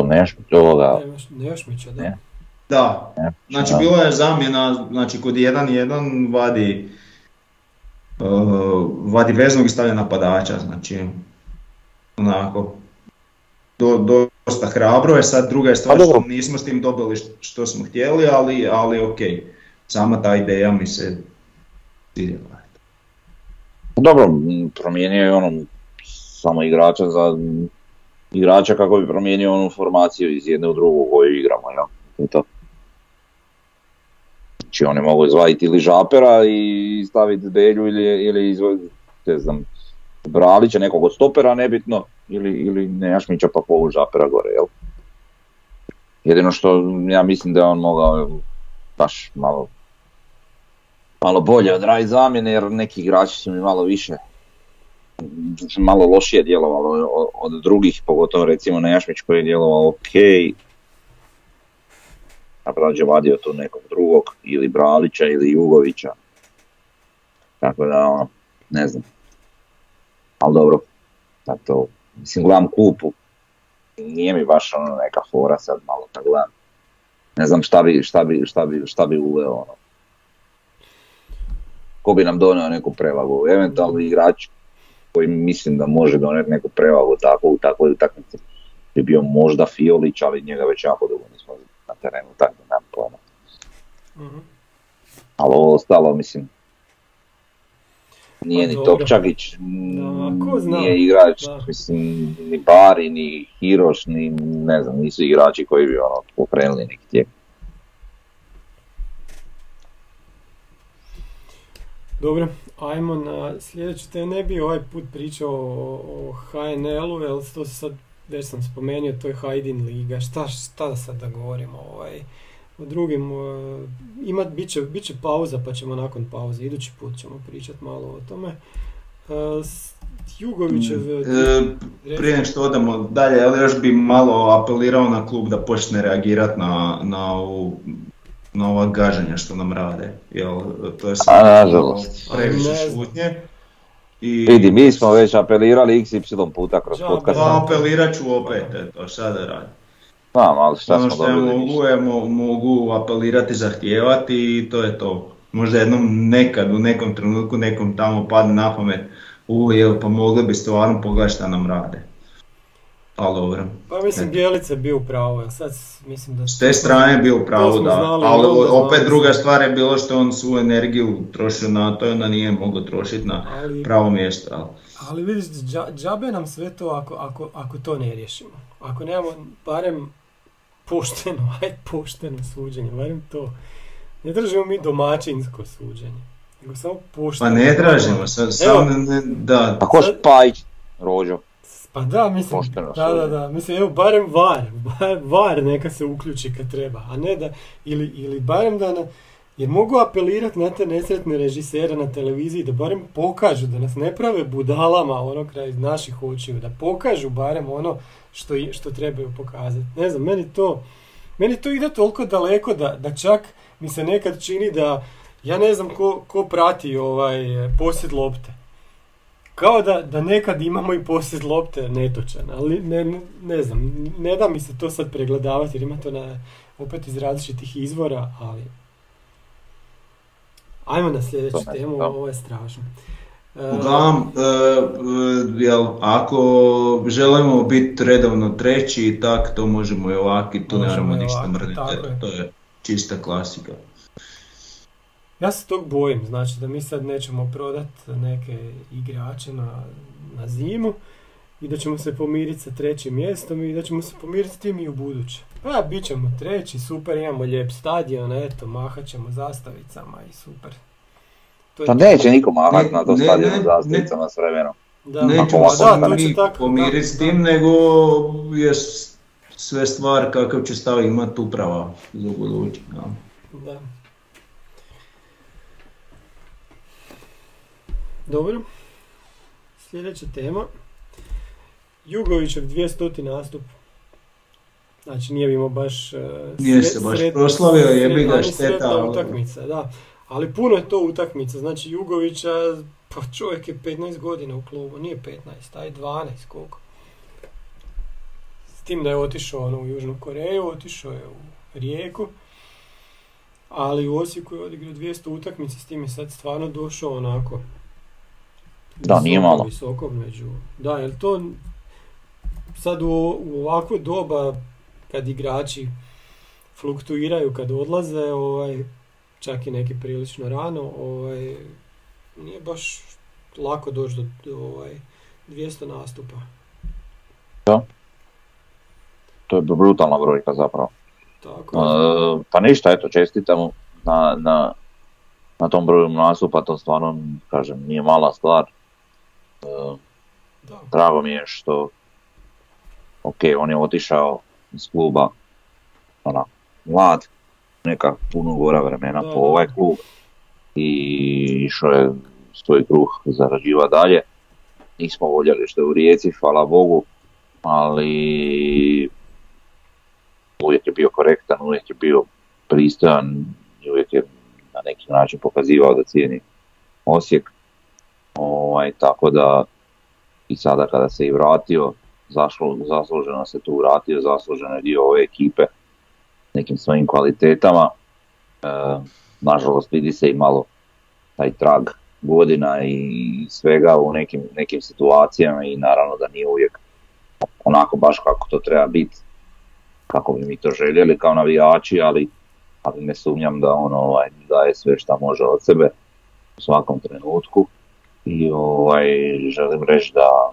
nešto ovoga, Nemaš, Nejašmića, da. Ne. Da, Znači da. bila je zamjena, znači kod 1-1 vadi, uh, vadi veznog i stavlja napadača, znači onako do, dosta hrabro je, sad druga je stvar Pa što nismo s tim dobili što, smo htjeli, ali, ali ok, sama ta ideja mi se svidjela. Dobro, promijenio je ono samo igrača za igrača kako bi promijenio onu formaciju iz jedne u drugu koju igramo, jel? To. Znači oni mogu izvaditi ili Žapera i staviti Belju ili, ili izvaditi, ne znam, Bralića, nekog od stopera, nebitno, ili, ili Nejašmića pa povući Žapera gore, jel? Jedino što ja mislim da je on mogao baš malo malo bolje odraditi zamjene jer neki igrači su mi malo više malo lošije djelovalo od drugih, pogotovo recimo Nejašmić koji je djelovao ok, a rađe vadio tu nekog drugog, ili Bralića ili Jugovića. Tako da, ono, ne znam. Ali dobro, to, mislim, gledam kupu, nije mi baš ono neka fora sad malo da gledam. Ne znam šta bi, šta bi, šta bi, šta bi uveo, ono. Ko bi nam donio neku prevagu, eventualno igrač koji mislim da može donijeti neku prevagu tako u takvoj utakmici bi bio možda Fiolić, ali njega već jako dugo nismo na terenu, tako da nemam pojma. Mm-hmm. Ali ovo ostalo, mislim, nije ni Topčagić, nije igrač, da. mislim, ni Bari, ni Hiroš, ni ne znam, nisu igrači koji bi ono pokrenuli neki tijek. Dobro, ajmo na sljedeći te ne bi ovaj put pričao o, o HNL-u, jer to sad već sam spomenuo, to je Hajdin Liga, šta, šta sad da govorimo ovaj, drugim, uh, ima, bit, će, bit će pauza pa ćemo nakon pauze, idući put ćemo pričati malo o tome. Uh, Jugovićev... Mm, e, prije nego što odamo dalje, ali još bi malo apelirao na klub da počne reagirati na, na ovu na ova gaženja što nam rade. Jel, to je samo previše šutnje. I... Vidi, mi smo već apelirali xy puta kroz podcast. Pa apelirat ću opet, eto, šta da radim. Znam, ali šta ono što ja mogu, je, mogu apelirati, zahtijevati i to je to. Možda jednom nekad, u nekom trenutku, nekom tamo padne na pamet, u, pa mogli bi stvarno pogledati šta nam rade ali dobro. Pa mislim Bjelica bio u pravu, sad mislim da... S te strane bio u pravu, da, ali opet druga stvar je bilo što on svu energiju trošio na to i onda nije mogao trošiti na ali, pravo mjesto. Ali, ali vidiš, džabe nam sve to ako, ako, ako to ne riješimo. Ako nemamo barem pošteno, <laughs> aj pošteno suđenje, barem to. Ne držimo mi domaćinsko suđenje. Nego samo pošteno. Pa ne tražimo, sad, samo ne, da. Pa ko Spajić, Rođo? Pa da, mislim, da, da, da, mislim, evo, barem var, <laughs> var neka se uključi kad treba, a ne da, ili, ili barem da, na, jer mogu apelirati na te nesretne režisere na televiziji da barem pokažu, da nas ne prave budalama ono kraj naših očiju, da pokažu barem ono što, što trebaju pokazati. Ne znam, meni to, meni to ide toliko daleko da, da čak mi se nekad čini da, ja ne znam ko, ko prati ovaj posjed lopte kao da, da nekad imamo i posjed lopte netočan, ali ne, ne, znam, ne da mi se to sad pregledavati jer ima to na, opet iz različitih izvora, ali ajmo na sljedeću temu, ovo je strašno. E, Uglavnom, e, jel, ako želimo biti redovno treći i tak, to možemo i ovaki, tu ne ništa mrditi, to je čista klasika. Ja se tog bojim, znači da mi sad nećemo prodati neke igrače na, na zimu i da ćemo se pomiriti sa trećim mjestom i da ćemo se pomiriti s tim i u buduće. Pa bit ćemo treći, super, imamo lijep stadion, eto, mahat ćemo zastavicama i super. To pa neće niko mahat na to stadionu zastavicama s vremenom. Da, nećemo da, mi pomiriti s tim, nego je sve stvar kakav će stav imati uprava za buduće. Da. Dobro. Sljedeća tema. Jugovićev 200. nastup. Znači nije imao baš... Uh, nije se baš proslavio, je bi ga šteta. utakmica, da. Ali puno je to utakmica. Znači Jugovića, pa čovjek je 15 godina u klubu, nije 15, taj 12, koliko. S tim da je otišao ono, u Južnu Koreju, otišao je u Rijeku. Ali u Osijeku je odigrao 200 utakmica, s tim je sad stvarno došao onako da, nije malo. Visoko među... Da, jer to sad u, u ovakvo doba kad igrači fluktuiraju, kad odlaze, ovaj, čak i neki prilično rano, ovaj, nije baš lako doći do, do ovaj, 200 nastupa. Da. To je brutalna brojka zapravo. Tako. Uh, pa ništa, eto, čestitamo na, na, na tom broju nastupa, to stvarno, kažem, nije mala stvar. Da. Drago mi je što, ok, on je otišao iz kluba, ona, mlad, neka puno gora vremena po ovaj klub. i išao je svoj kruh zarađiva dalje. Nismo voljeli što je u Rijeci, hvala Bogu, ali uvijek je bio korektan, uvijek je bio pristojan i uvijek je na neki način pokazivao da cijeni Osijek. Ovaj, tako da i sada kada se i vratio, zasluženo se tu vratio, zasluženo je dio ove ekipe nekim svojim kvalitetama. E, nažalost vidi se i malo taj trag godina i svega u nekim, nekim situacijama i naravno da nije uvijek onako baš kako to treba biti, kako bi mi to željeli kao navijači, ali, ali ne sumnjam da on ovaj, daje sve što može od sebe u svakom trenutku i ovaj, želim reći da,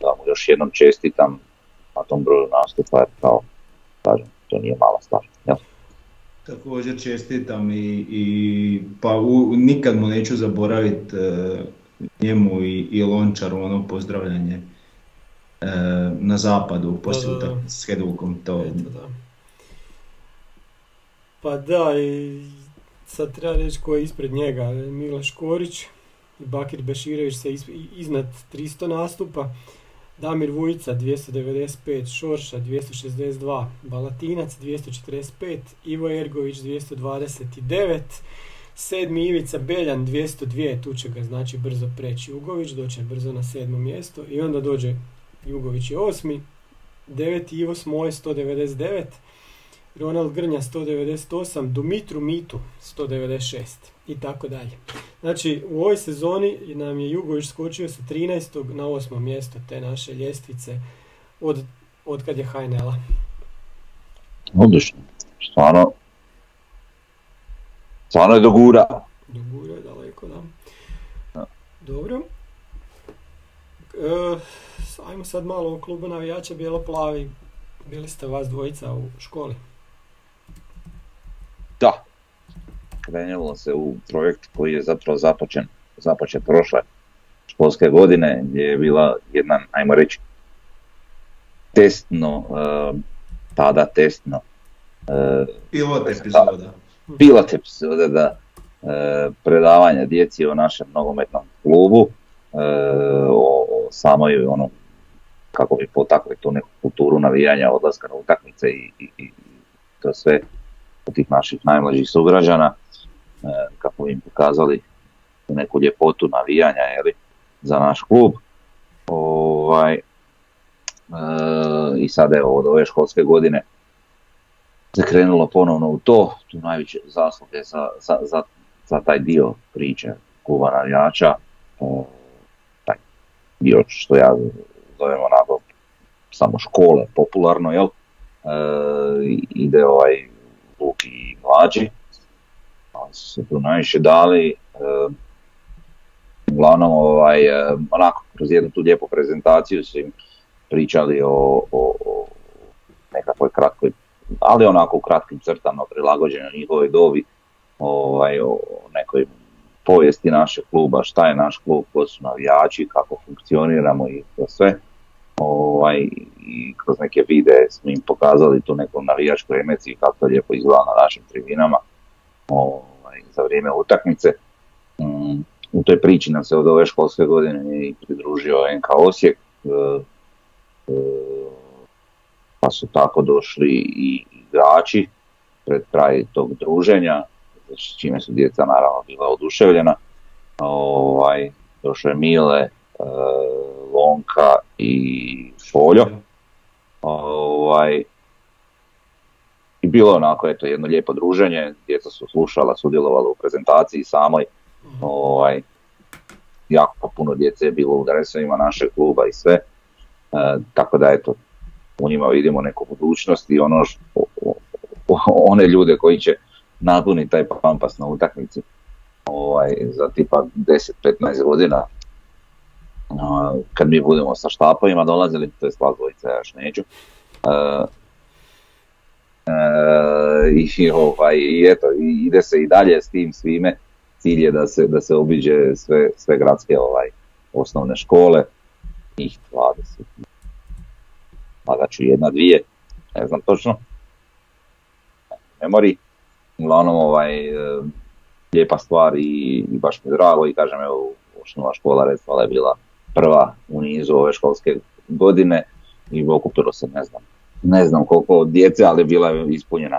da mu još jednom čestitam na tom broju nastupa jer kao kažem, to nije mala stvar. Jel? Također čestitam i, i pa u, nikad mu neću zaboraviti e, njemu i, i Lončaru ono pozdravljanje e, na zapadu poslije s Hedvukom to Eto, da. Pa da, i sad treba reći ko je ispred njega. Miloš Korić i Bakir Beširević se iznad 300 nastupa. Damir Vujica 295, Šorša 262, Balatinac 245, Ivo Ergović 229, sedmi Ivica Beljan 202, tu će ga znači brzo preći Jugović, doće brzo na sedmo mjesto i onda dođe Jugović je osmi, deveti Ivo Smoje 199, Ronald Grnja 198, Dumitru Mitu 196 i tako dalje. Znači u ovoj sezoni nam je Jugović skočio sa 13. na 8. mjesto te naše ljestvice od, od kad je HNL-a. Odlično, stvarno, stvarno je do gura. Doguro je daleko, da. Da. Dobro. E, ajmo sad malo o klubu navijača Bijelo-plavi. Bili ste vas dvojica u školi. Da, krenulo se u projekt koji je zapravo započen, započet prošle školske godine gdje je bila jedna, ajmo reći, testno, eh, tada testno, eh, pilot epizoda. pilot epizoda da eh, predavanja djeci o našem nogometnom klubu, eh, o, o samoj ono, kako bi potakli tu neku kulturu navijanja, odlaska na utakmice i, i, i to sve tih naših najmlađih sugrađana, e, kako bi im pokazali neku ljepotu navijanja jeli, za naš klub. Ovaj, e, I sada evo od ove školske godine se krenulo ponovno u to, tu najveće zasluge za, za, za, taj dio priče kluba navijača, taj dio što ja zovem onako samo škole, popularno, jel? E, ide ovaj Vuk i mlađi, ali su se tu najviše dali. E, uglavnom, ovaj, e, onako, kroz jednu tu lijepu prezentaciju su im pričali o, o, o nekakvoj kratkoj, ali onako u kratkim crtama prilagođenoj njihovoj dobi, ovaj, o nekoj povijesti našeg kluba, šta je naš klub, ko su navijači, kako funkcioniramo i to sve. Ovaj, I kroz neke videe smo im pokazali tu neku navijačku emociju kako to lijepo izgleda na našim tribinama ovaj, za vrijeme utakmice. Mm, u toj priči nam se od ove školske godine i pridružio NK Osijek, e, e, pa su tako došli i igrači pred kraj tog druženja, s čime su djeca naravno bila oduševljena. Ovaj, došao je Mile, e, Lonka i Šoljo. Ovaj, I bilo je onako eto, jedno lijepo druženje, djeca su slušala, sudjelovala u prezentaciji samoj. Ovaj, jako puno djece je bilo u dresovima našeg kluba i sve. E, tako da eto, u njima vidimo neku budućnost i ono š- o- o- one ljude koji će napuniti taj pampas na utakmici ovaj, za tipa 10-15 godina kad mi budemo sa štapovima dolazili, to je stvar dvojica, ja još neću. I, ovaj, I ide se i dalje s tim svime. Cilj je da se, da se obiđe sve, sve gradske ovaj, osnovne škole, njih 20, pa jedna, dvije, ne znam točno, memori. Uglavnom, ovaj, lijepa stvar i, i baš mi drago i kažem evo osnova škola Redfala je bila prva u nizu ove školske godine i okupilo se ne znam, ne znam koliko djece, ali bila je ispunjena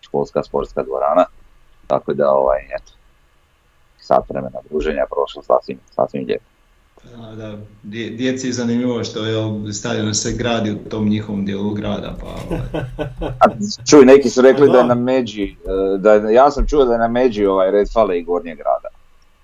školska sportska dvorana, tako da ovaj, eto, sat vremena druženja prošlo sasvim, sasvim lijepo. Da, da, dje- djeci je zanimljivo što je stadion se gradi u tom njihovom dijelu grada, pa ovaj, <laughs> A, čuj, neki su rekli da je na Međi, e, da, ja sam čuo da je na Međi ovaj Redfale i Gornje grada.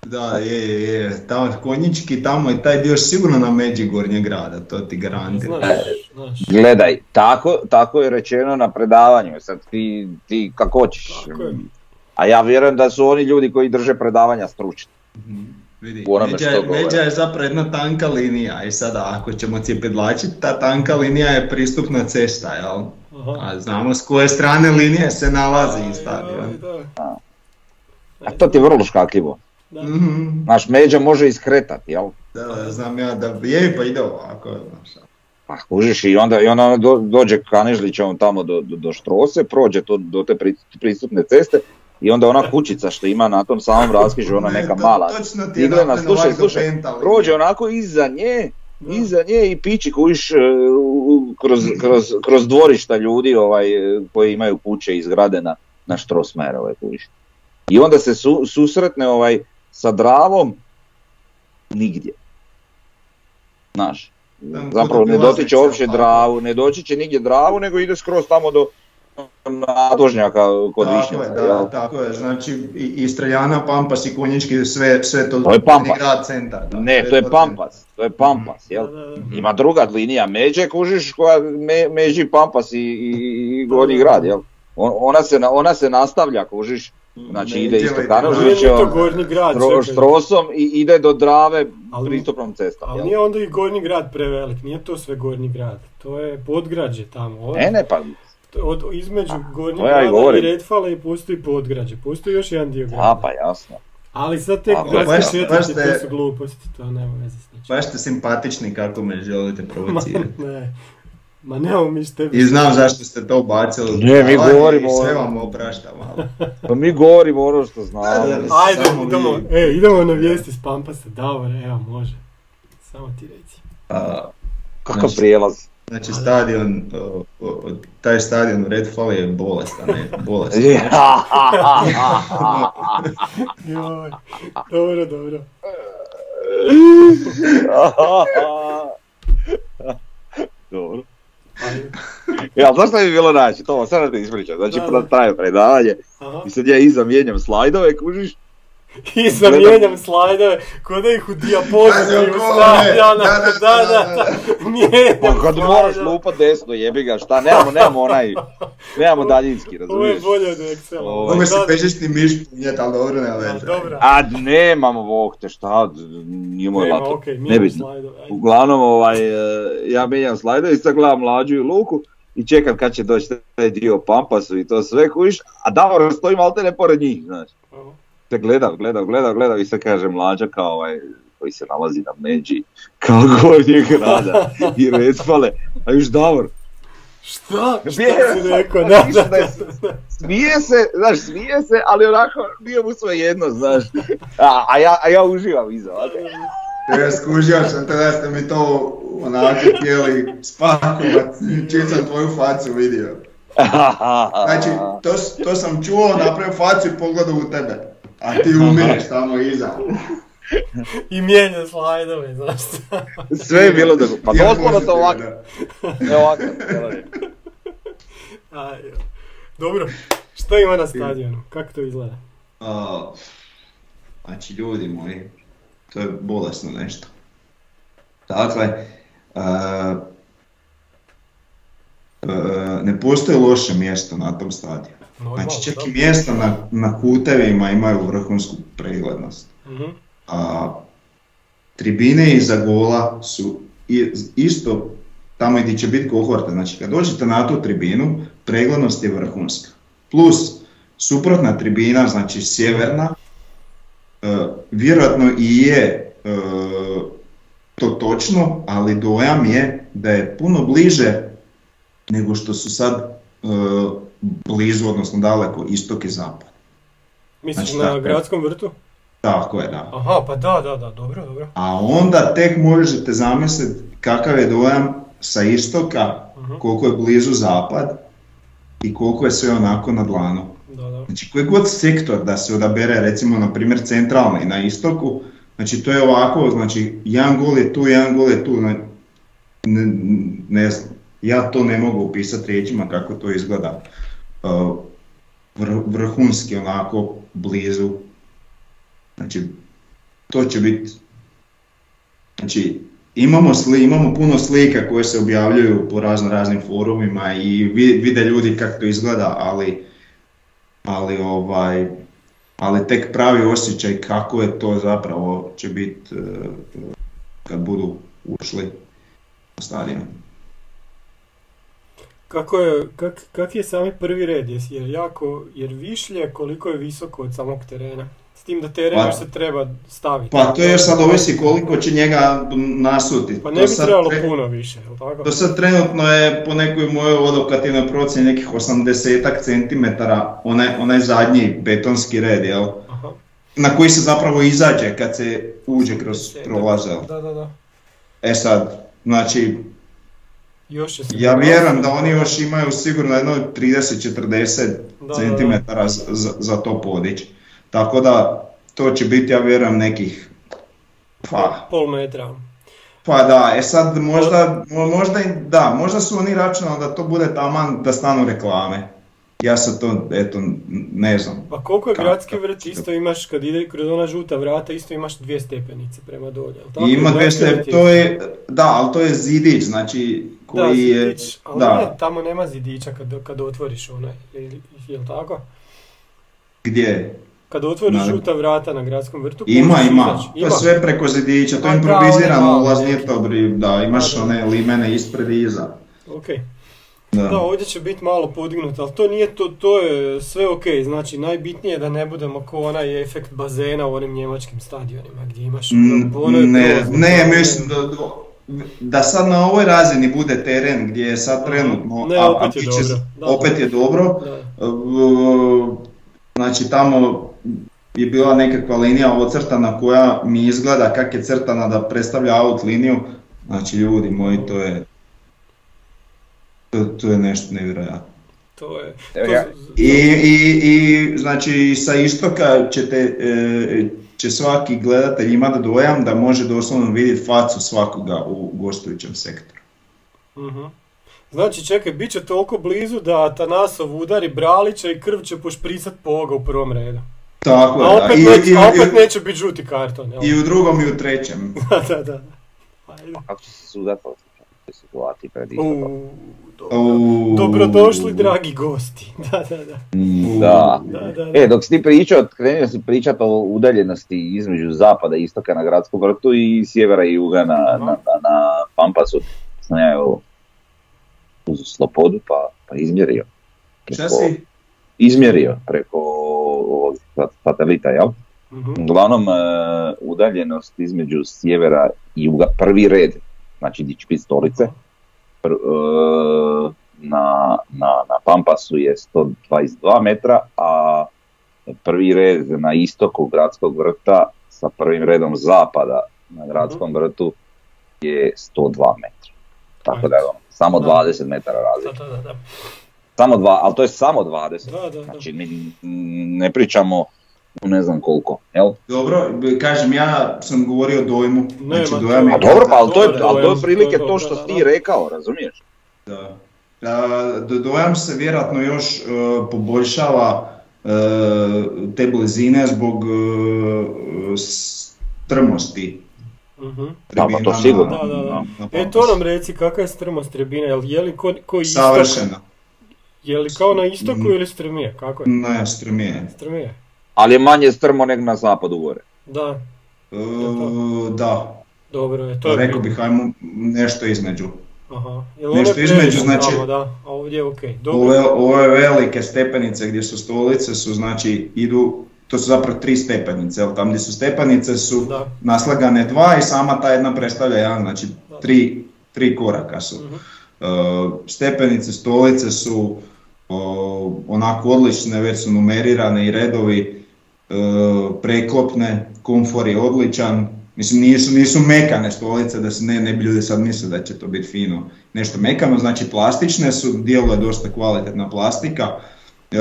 Da, je, je, je, tamo konjički, tamo je taj dio sigurno na međi gornjeg grada, to ti garantiram. Znaš, znaš. Gledaj, tako, tako je rečeno na predavanju, sad ti, ti kako hoćeš. A ja vjerujem da su oni ljudi koji drže predavanja stručni. Mhm. Vidi, međa, je- govore. međa je zapravo jedna tanka linija i sada ako ćemo cijepedlačiti, ta tanka linija je pristupna cesta, jel? Aha. A znamo s koje strane linije se nalazi i stadion. A to ti je vrlo škakljivo. Da. Mhm. Naš međa može iskretati, jel? Da, znam ja da je pa ide ovako, znaš. Pa kužiš i onda, i onda do, dođe Kanežlićevom tamo do, do, do Štrose, prođe to, do te pri- pristupne ceste i onda ona kućica što ima na tom samom raskrižu, ona Ne, neka to- mala, Točno ti je napravljeno slušaj, slušaj, prođe onako iza nje, Da. iza nje i piči kužiš e, kroz, kroz, kroz dvorišta ljudi ovaj, e, koji imaju kuće i zgrade na, na Štrosmajerove kužiš. I onda se su, susretne ovaj, sa Dravom nigdje. Znaš, zapravo ne dotiče uopće. Dravu, ne doći će nigdje Dravu, nego ide skroz tamo do nadvožnjaka kod Tako je, da, jel? tako je, znači i, i Streljana, Pampas i Konjički, sve, sve to, To je Pampas. grad centar. da, Ne, to je. Pampas, to je Pampas, jel? Da, da, da. Ima druga linija Međe, kužiš, koja me, Međi, Pampas i, i, i Gornji grad, jel? On- ona, se, na- ona se nastavlja, kužiš, znači Ne, ide isto čekaj. Štrosom i ide do Drave Ali- pristupnom cestom, Ali jel? nije onda i Gornji grad prevelik, nije to sve Gornji grad. To je podgrađe tamo. Od, Ne, ne, pa od, između Gornjeg to ja i grada i i postoji podgrađe. Postoji još jedan dio grada. da, pa jasno. Ali sad tek baš ste- to su gluposti, to nema veze s ničim. Baš ste simpatični kako me želite <laughs> Ma, provocirati. ne. Ma s tebi. I znam zašto ste to ubacili. Ne, mi Ali govorimo Sve o- vam opraštam, ali... Pa mi govorimo ono što znamo. Ajde, Samo idemo, vi. e, idemo na vijesti s Pampasa. Davor, evo, može. Samo ti reci. A, Kakav Znači- prijelaz. Znači stadion, o, o, taj stadion u Redfall je bolestan, ne, bolestan. <laughs> <laughs> Joj, dobro, dobro. <laughs> Dobro. Ja, znaš šta bi bilo naći? To, sad da ti ispričam. Znači, Da, da. traje predavanje Aha. i sad ja iza mijenjam slajdove, kužiš? I zamijenjam slajdove, ko da ih u dijapozitivu Pazi, stavljam, da, da, da, da, da, da, mijenjam Pa kad moraš lupat desno, jebi ga, šta, nemamo, nemamo onaj, nemamo daljinski, Ovo je razumiješ? bolje od Excela. Ovo Mogu se pežešni miš punjet, ali dobro ne A, veze. A nemamo, bog te, šta, nije moj Nema, laptop, mijenjam nebitno. Uglavnom, ovaj, e, ja mijenjam slajdove i sad gledam mlađu i Luku i čekam kad će doći taj dio Pampasu i to sve, kužiš, a Davor stoji malte ne pored njih, znaš. Te gledam, gledam, gledam, gledam i sad kaže mlađa kao ovaj, koji se nalazi na međi, kao <laughs> gornjeg grada i redfale, a još Davor, Šta? Šta Gdje? si rekao? <laughs> Da, Ništa da, je- da. smije se, znaš, smije se, ali onako nije mu sve jedno, znaš, a, a, ja, a ja uživam iza. Ja skužio sam te da ste mi to onako htjeli spakovat, čim sam tvoju facu vidio. <laughs> Znači, to, to sam čuo, napravio facu i pogledao u tebe. A ti umireš tamo iza. <laughs> I mijenja slajdove, znaš šta? Sve je bilo dobro, pa doslovno to ovako, da. ne ovako, gledaj. Aj, jo. Dobro, šta ima na stadionu? Kako to izgleda? A, znači, ljudi moji, to je bolesno nešto. Dakle, a, a, ne postoji loše mjesto na tom stadionu. Normalno, Znači, čak da. i mjesta na, na kutevima imaju vrhunsku preglednost. Mhm. A, tribine iza gola su isto tamo gdje će biti kohorta. Znači, kad dođete na tu tribinu, preglednost je vrhunska. Plus, suprotna tribina, znači sjeverna, e, vjerojatno i je e, to točno, ali dojam je da je puno bliže nego što su sad e, blizu, odnosno daleko, istok i zapad. Misliš Znači, na tako gradskom vrtu? Tako je, da. Aha, pa da, da, da, dobro, dobro. A onda tek možete zamisliti kakav je dojam sa istoka, Mhm. koliko je blizu zapad i koliko je sve onako na dlanu. Da, da. Znači koji god sektor da se odabere, recimo na primjer centralni na istoku, znači to je ovako, znači jedan gol je tu, jedan gol je tu, ne, ne, ne znam, ja to ne mogu opisati riječima kako to izgleda. Vr- vrhunski onako blizu, znači to će biti, znači imamo, sli, imamo puno slika koje se objavljuju po razno raznim forumima i vi- vide ljudi kako to izgleda, ali ali ovaj ali tek pravi osjećaj kako je to zapravo će biti kad budu ušli na stadion. Kako je, kak, kak je sami prvi red? Jer, jako, jer višlje koliko je visoko od samog terena. S tim da teren Pa- se treba staviti. Pa to još sad ovisi koliko će njega nasuti. Pa ne bi sad trebalo tre- puno više, jel tako? To sad trenutno je po nekoj mojoj odokativnoj procjeni nekih 80 cm onaj, onaj zadnji betonski red, jel? Aha. Na koji se zapravo izađe kad se uđe kroz Desetak. prolaze. Da, da, da. E sad, znači Još će se Ja vjerujem da oni još imaju sigurno jedno 30-40 Da, cm za, za, to podići. Tako da to će biti, ja vjerujem, nekih... Pa, Pol metra. pa da, e sad možda, mo- možda, da, možda su oni računali da to bude taman da stanu reklame. Ja sad to, eto, ne znam. Pa koliko je Kako- gradski vrt, isto imaš, kad ide kroz ona žuta vrata, isto imaš dvije stepenice prema dolje, tako? Ima 200, vrt to je, da, ali to je zidić, znači, Da, koji je, zidić, ali da, ne, tamo nema zidića kad, kad otvoriš onaj, jel tako? gdje? Kad otvoriš Naravno. žuta vrata na gradskom vrtu, Ima, ima, to je sve preko zidića, to je da, improvizirano one ulaz, male nije neke. to bri- da, imaš Da, da. one limene ispred i iza. Ok. Da. Da, ovdje će biti malo podignuto, ali to nije to, to je sve ok, znači najbitnije je da ne budemo ko onaj efekt bazena u onim njemačkim stadionima gdje imaš Mm, po onoj Ne, ne, zoni. mislim da, da sad na ovoj razini bude teren gdje je sad trenutno, Ne, a- a opet je bit će- dobro. Opet je dobro, Da. Znači tamo je bila nekakva linija ocrtana koja mi izgleda kak je crtana da predstavlja out liniju, znači ljudi moji to je to, to je nešto nevjerojatno. To je... To I, i, i znači sa istoka ćete, e, će svaki gledatelj imati dojam da može doslovno vidjeti facu svakoga u gostujućem sektoru. Mhm. Znači, čekaj, bit će toliko blizu da Tanasov udari Bralića i krv će pošpricat po ovoga u prvom redu. Tako A je, da. I, neće, i- a opet i- neće biti žuti karton, jel? i u drugom i u trećem. <laughs> da, da, da. Ajde. Kako će se sudat u toj situaciji pred dobro. U- Dobrodošli, dragi gosti. <laughs> Da, da, da. Mm, Da. da, da, da. E, dok si ti pričao, krenio si pričat o udaljenosti između zapada i istoka na gradskom vrtu i sjevera i juga na, na, na, na Pampasu. Sam ja evo uz slobodu pa, pa izmjerio. Šta Preko- si? Izmjerio preko ovog satelita, jel? Mhm. Uglavnom, e, udaljenost između sjevera i juga, prvi red, znači di će biti stolice, pr- e, na, na, na Pampasu je 122 metra, a prvi red na istoku gradskog vrta sa prvim redom zapada na gradskom vrtu je 102 metra. Tako da je ono, samo Da. 20 metara Da, razlike. da, da, da. Samo dva, ali to je samo 20. Da, da, da. Znači mi ne pričamo ne znam koliko, jel? Dobro, kažem ja sam govorio o dojmu. Znači ma dojam to- je A dobro, pa ali to je, ali to je dojam, otprilike to je to dobro, što ti rekao, razumiješ? Da. Dojam se vjerojatno još e, poboljšava e, te blizine zbog e, strmosti. Mhm. Da, pa to sigurno. Da, da, da. E, to nam reci, kakva je strmost tribine, jel je li ko, ko istok, Savršena. je li kao na istoku Mm. ili strmije, kako je? Ne, strmije. Strmije, Ali je manje strmo nego na zapadu gore. da, E, da, dobro je, to je rekao bih ajmo nešto između. Aha, jel Nešto je između, znači- da, a ovdje je okej, dobro. Ove, ove velike stepenice gdje su stolice su znači idu, to su zapravo tri stepenice, jel? tam gdje su stepenice su Da. naslagane dva i sama ta jedna predstavlja jedan, znači Da. tri, tri koraka su. Mhm. Uh, stepenice, stolice su o, onako odlične, već su numerirane i redovi preklopne, komfor je odličan, Mislim, nisu, nisu mekane stolice, da se ne, ne bi ljudi sad misle da će to biti fino. Nešto mekano, znači plastične su, dijelo je dosta kvalitetna plastika. E,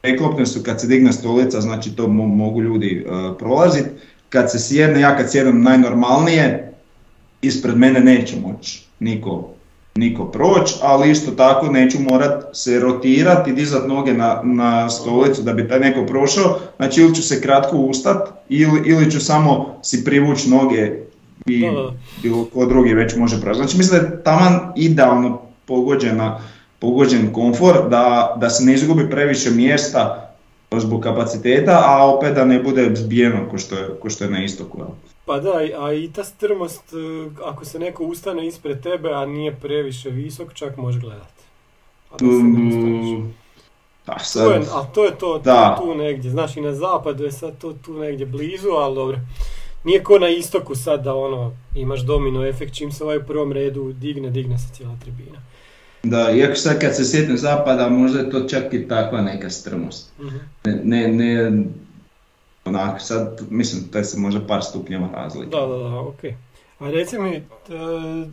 preklopne su kad se digne stolica, znači to mogu ljudi e, prolaziti. Kad se sjedne, ja kad sjedem najnormalnije, ispred mene neće moći niko niko proći, ali isto tako neću morat se rotirati i dizat noge na, na stolicu da bi taj neko prošao, znači ili ću se kratko ustat ili, ili ću samo si privući noge i bilo ko drugi već može proći. Znači mislim da je taman idealno pogođena, pogođen komfor da, da se ne izgubi previše mjesta zbog kapaciteta, a opet da ne bude zbijeno ko što je, ko što je na istoku. Pa da, a i ta strmost, e, ako se neko ustane ispred tebe, a nije previše visok, čak možeš gledati. A da mm, sad... to je, a to je to, da. tu negdje, znaš i na zapadu je sad to tu negdje blizu, ali dobro. Nije ko na istoku sad da ono, imaš domino efekt, čim se ovaj u prvom redu digne, digne se cijela tribina. Da, iako sad kad se sjetim zapada, možda je to čak i takva neka strmost. Mhm. Ne, ne, ne Onak, sad, mislim, to je se možda par stupnjeva razlike. Da, da, da, ok. A reci mi,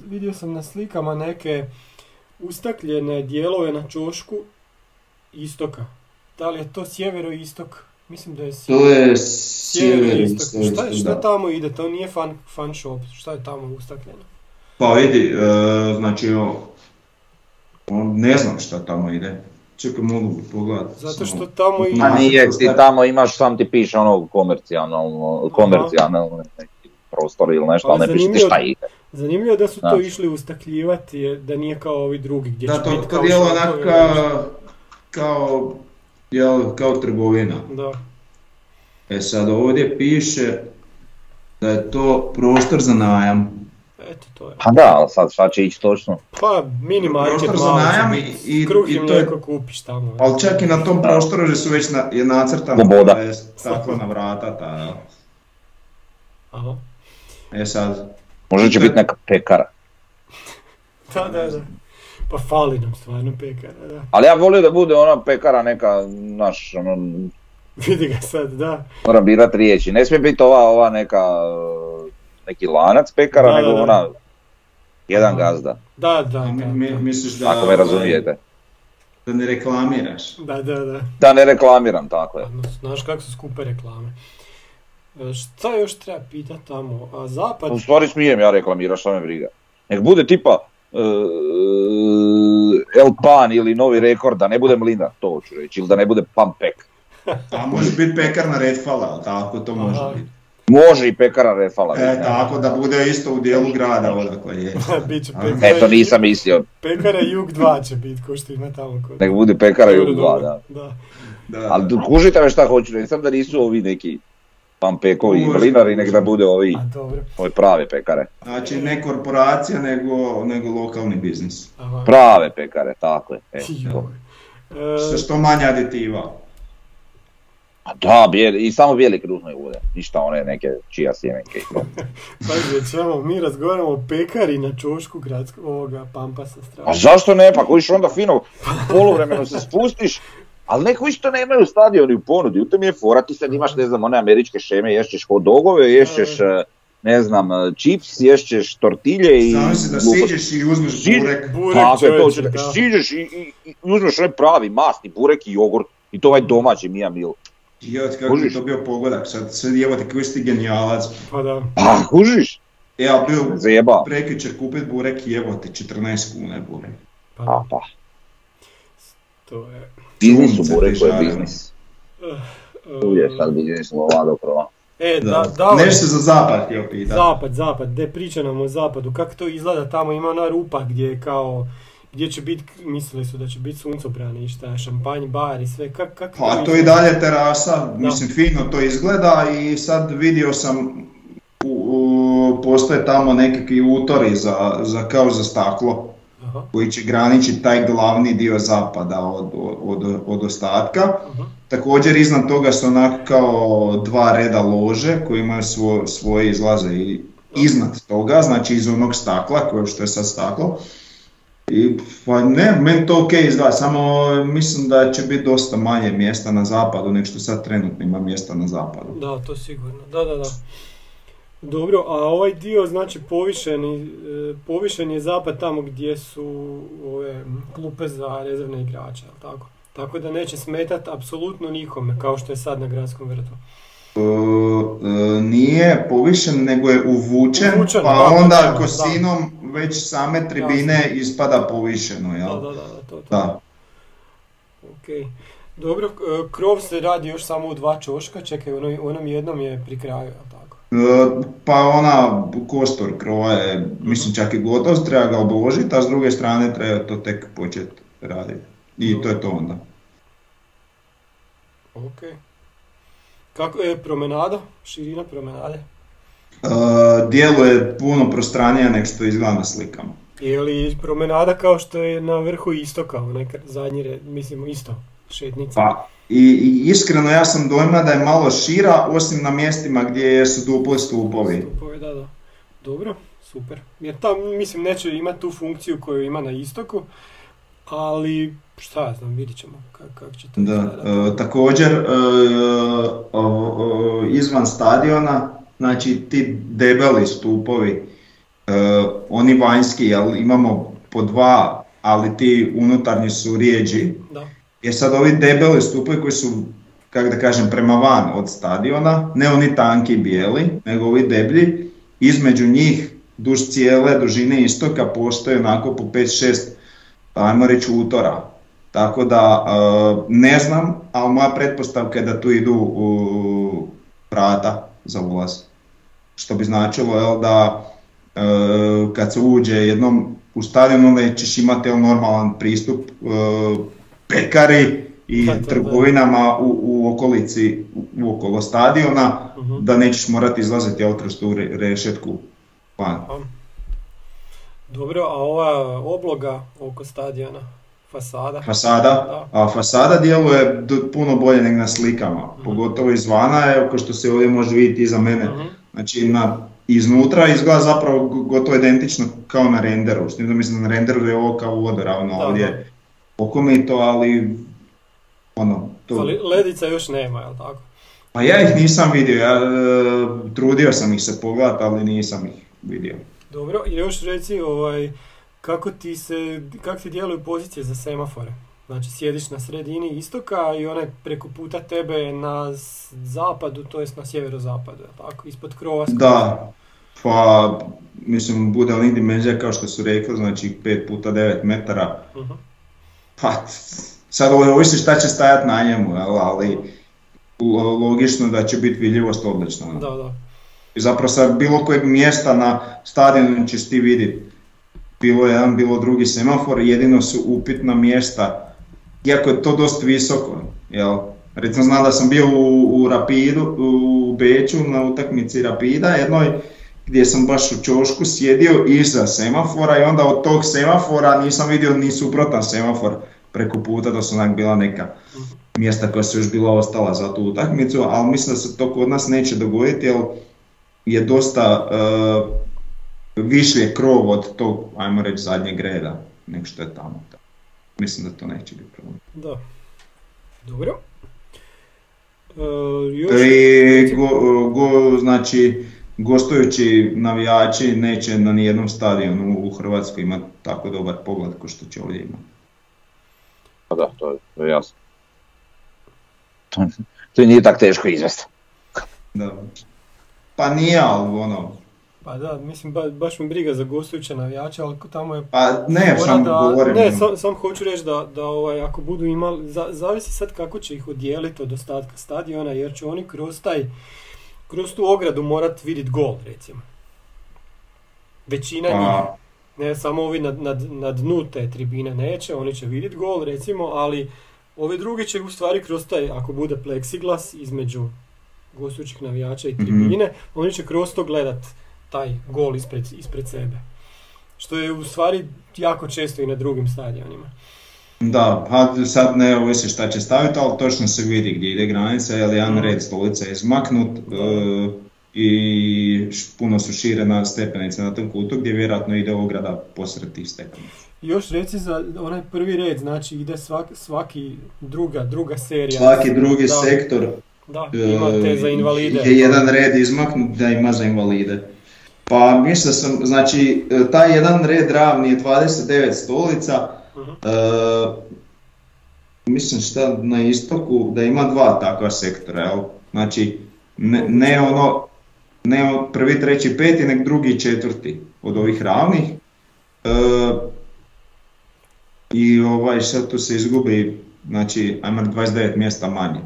vidio sam na slikama neke ustakljene dijelove na čošku istoka. Da li je to sjevero-istok? Mislim da je sjevero To je sjevero-istok. Šta, šta tamo ide? To nije fan, fan shop. Šta je tamo ustakljeno? Pa vidi, uh, znači, ne znam šta tamo ide. Čekaj, mogu pogledati. Zato što tamo ima... A nije, ti tamo imaš, sam ti piše ono komercijalno, komercijalno prostor ili nešto, ali ne piše ti šta ide. Zanimljivo da su to išli ustakljivati, da nije kao ovi drugi gdje da, to, to djelo onak kao, kao, jel, kao trgovina. Da. E sad ovdje piše da je to prostor za najam. Eto, to je. Pa da, ali sad šta će ići točno? Pa mini market malo najam i, i, kruh i mlijeko kupiš tamo. Ali čak i na tom prostoru su već na, je nacrtano Sloboda. staklena vrata. Ta, Aha. E sad. Možda će biti neka pekara. <laughs> da, da, da. Pa fali nam stvarno pekara, da. Ali ja volio da bude ona pekara neka, naš, ono... Vidi ga sad, da. Moram birat riječi, ne smije biti ova, ova neka neki lanac pekara, nego ona jedan gazda. Da, da, da. misliš da... Ako me razumijete. Da ne reklamiraš. Da, da, da. Da ne reklamiram, tako je. Znaš kako su skupe reklame. E, šta još treba pitati tamo? A zapad... U stvari smijem ja reklamiraš, što me briga. Nek bude tipa uh, El Pan ili Novi Rekord, da ne bude Mlinar, to hoću reći, ili da ne bude Pan Pek. A može biti pekar na Redfala, tako to može biti. Može i pekara Refala. E, tako da bude isto u dijelu grada odakle je. <laughs> Biće pekara e, to nisam mislio. Pekara Jug 2 će biti, ko što ima tamo kod. Nek bude pekara Jug 2, da. da. da. Ali kužite me šta hoću, ne sam da nisu ovi neki pampekovi i mlinari, nek da bude ovi, A, dobro. ovi prave pekare. Znači ne korporacija, nego, nego lokalni biznis. Aha. Prave pekare, tako je. E, Što, što manje aditiva. A da, bijeli, i samo bijeli kruh ne bude, ništa one neke čija sjemenke. Pazi, čemo, <laughs> mi razgovaramo o pekari na čošku gradskog ovoga Pampasa strana. A zašto ne, pa kojiš onda fino poluvremeno se spustiš, ali neko isto nemaju stadioni u ponudi, u tom je fora, ti sad imaš, ne znam, one američke šeme, ješćeš hot dogove, ješćeš, e, ne znam, čips, ješćeš tortilje i... Znam se da siđeš i uzmeš burek. Burek Tako je to, siđeš i, i, i uzmeš onaj pravi masni burek i jogurt i to ovaj domaći Mia Mil. Joj, kako bi to bio pogodak, sad sad jebate koji si genijalac. Pa da. Pa, kužiš? Ja bio Zajeba. prekjučer kupit burek i jebote 14 kuna burek. Pa, pa. pa. To je... Biznis u bureku je biznis. Uh, uh, je sad biznis lova prva. E, da, da, da Nešto za zapad htio pitati. Zapad, zapad, gdje priča nam o zapadu, kako to izgleda, tamo ima ona rupa gdje je kao gdje će biti, mislili su da će biti suncobraništa, šampanj, bar i sve, kak, kak Pa to i dalje terasa, mislim fino to izgleda i sad vidio sam, u, u, postoje tamo nekakvi utori za, za, kao za staklo, Aha. koji će graničiti taj glavni dio zapada od, od, od ostatka. Aha. Također iznad toga su onako kao dva reda lože koji imaju svo, svoje izlaze i iznad toga, znači iz onog stakla, koje što je sad staklo I, pa ne, meni to ok izgleda, samo mislim da će biti dosta manje mjesta na zapadu nego što sad trenutno ima mjesta na zapadu. Da, to sigurno. Da, da, da. Dobro, a ovaj dio, znači povišeni, e, povišen je zapad tamo gdje su ove klupe za rezervne igrače, tako? Tako da neće smetati apsolutno nikome, kao što je sad na gradskom vrtu. E, nije povišen, nego je uvučen, Uvučen, pa da, onda da, da. kosinom već same tribine ispada povišeno, jel? da, da, da, to, to. Da. Ok. Dobro, e, krov se radi još samo u dva čoška, čekaj, u onom, jednom je pri kraju, tako? E, Pa ona kostor krova je, mislim čak i gotov, treba ga obložiti, a s druge strane treba to tek početi raditi. I to je to onda. Ok. Kako je promenada, širina promenade? E, djeluje puno prostranija nego što izgleda na slikama. Je li promenada kao što je na vrhu istoka, zadnji red, mislim isto, šetnica? Pa, i, i iskreno ja sam dojma da je malo šira, osim na mjestima gdje su dupli stupovi. Stupovi, da, da. Dobro, super. Jer tam, mislim, neće imati tu funkciju koju ima na istoku, ali šta ja znam, vidit ćemo kako kak će to Da, e, također e, o- o- izvan stadiona, znači ti debeli stupovi, e, oni vanjski, jel, imamo po dva, ali ti unutarnji su rijeđi. Da. Jer sad ovi debeli stupovi koji su, kako da kažem, prema van od stadiona, ne oni tanki bijeli, nego ovi deblji, između njih duž cijele dužine istoka postoje onako po 5-6, ajmo reći, utora. Tako da e, ne znam, ali moja pretpostavka je da tu idu u vrata za ulaz. Što bi značilo jel, da e, kad se uđe jednom u stadion onda ćeš imati jel, normalan pristup e, pekari i da. trgovinama u, u okolici, u okolo stadiona, Mhm. da nećeš morati izlaziti jel, kroz tu re- rešetku van. Dobro, a ova obloga oko stadiona, fasada? Fasada, a fasada djeluje puno bolje nego na slikama, pogotovo izvana, evo kao što se ovdje može vidjeti iza mene. Mhm. Znači na, iznutra izgleda zapravo gotovo identično kao na renderu, s tim da mislim da na renderu je ovo kao vodoravno Da, ovdje okomito, ali ono, to... Ali ledica još nema, jel tako? Pa ja ih nisam vidio, ja e, trudio sam ih se pogledat, ali nisam ih vidio. Dobro, i još reci ovaj, kako ti se, kako ti djeluju pozicije za semafore? Znači sjediš na sredini istoka i onaj preko puta tebe na zapadu, to jest na sjeverozapadu, tako? Ispod krova. Da, pa mislim bude onih dimenzija kao što su rekli, znači 5 puta 9 metara, Mhm. pa sad ovisi šta će stajati na njemu, ali lo- logično da će biti vidljivost odlična. Da, da. I zapravo sa bilo kojeg mjesta na stadionu ćeš ti vidjeti bilo jedan, bilo drugi semafor, jedino su upitna mjesta, iako je to dosta visoko, jel? Recimo znam da sam bio u, u Rapidu, u Beču na utakmici Rapida jednoj, gdje sam baš u čošku sjedio iza semafora i onda od tog semafora nisam vidio ni suprotan semafor preko puta, to su onak bila neka mjesta koja su još bila ostala za tu utakmicu, ali mislim da se to kod nas neće dogoditi jer je dosta uh, više je krov od tog, ajmo reći, zadnjeg reda nego što je tamo. Mislim da to neće biti problem. Da. Dobro. E, još... I go, go- znači, gostujući navijači neće na nijednom stadionu u Hrvatskoj imati tako dobar pogled kao što će ovdje imati. Pa da, to je, to je jasno. To, to nije tako teško izvesti. Da. Pa nije, ali ono, Pa da, mislim, ba, baš mi briga za gostujuće navijače, ali tamo je pa ne, sam da- govorim. Ne, ono. sam, sam hoću reći da, da ovaj, ako budu imali, za- zavisi sad kako će ih odijeliti od ostatka stadiona, jer će oni kroz taj, kroz tu ogradu morat vidjeti gol, recimo. Većina njih, Pa, ne samo ovi na, na, na dnu te tribine neće, oni će vidjeti gol, recimo, ali ovi drugi će u stvari kroz taj, ako bude pleksiglas između gostujućih navijača i Mhm. tribine, oni će kroz to gledat taj gol ispred, ispred sebe. Što je u stvari jako često i na drugim stadionima. Da, pa sad ne ovisi šta će staviti, ali točno se vidi gdje ide granica, jer jedan red stolica je izmaknut e, i puno su šire na stepenice na tom kutu gdje vjerojatno ide ograda posred tih stepenica. Još reci za onaj prvi red, znači ide svaki, svaki druga, druga serija. Svaki drugi Da, sektor Da, imate za invalide. je jedan red izmaknut da ima za invalide. Pa mislio sam, znači e, taj jedan red ravni je 29 stolica, e, mislim šta na istoku da ima dva takva sektora, jel? Znači ne, ne ono, ne prvi, treći, peti, nek drugi četvrti od ovih ravnih. E, I ovaj sad tu se izgubi, znači ajmo 29 mjesta manje.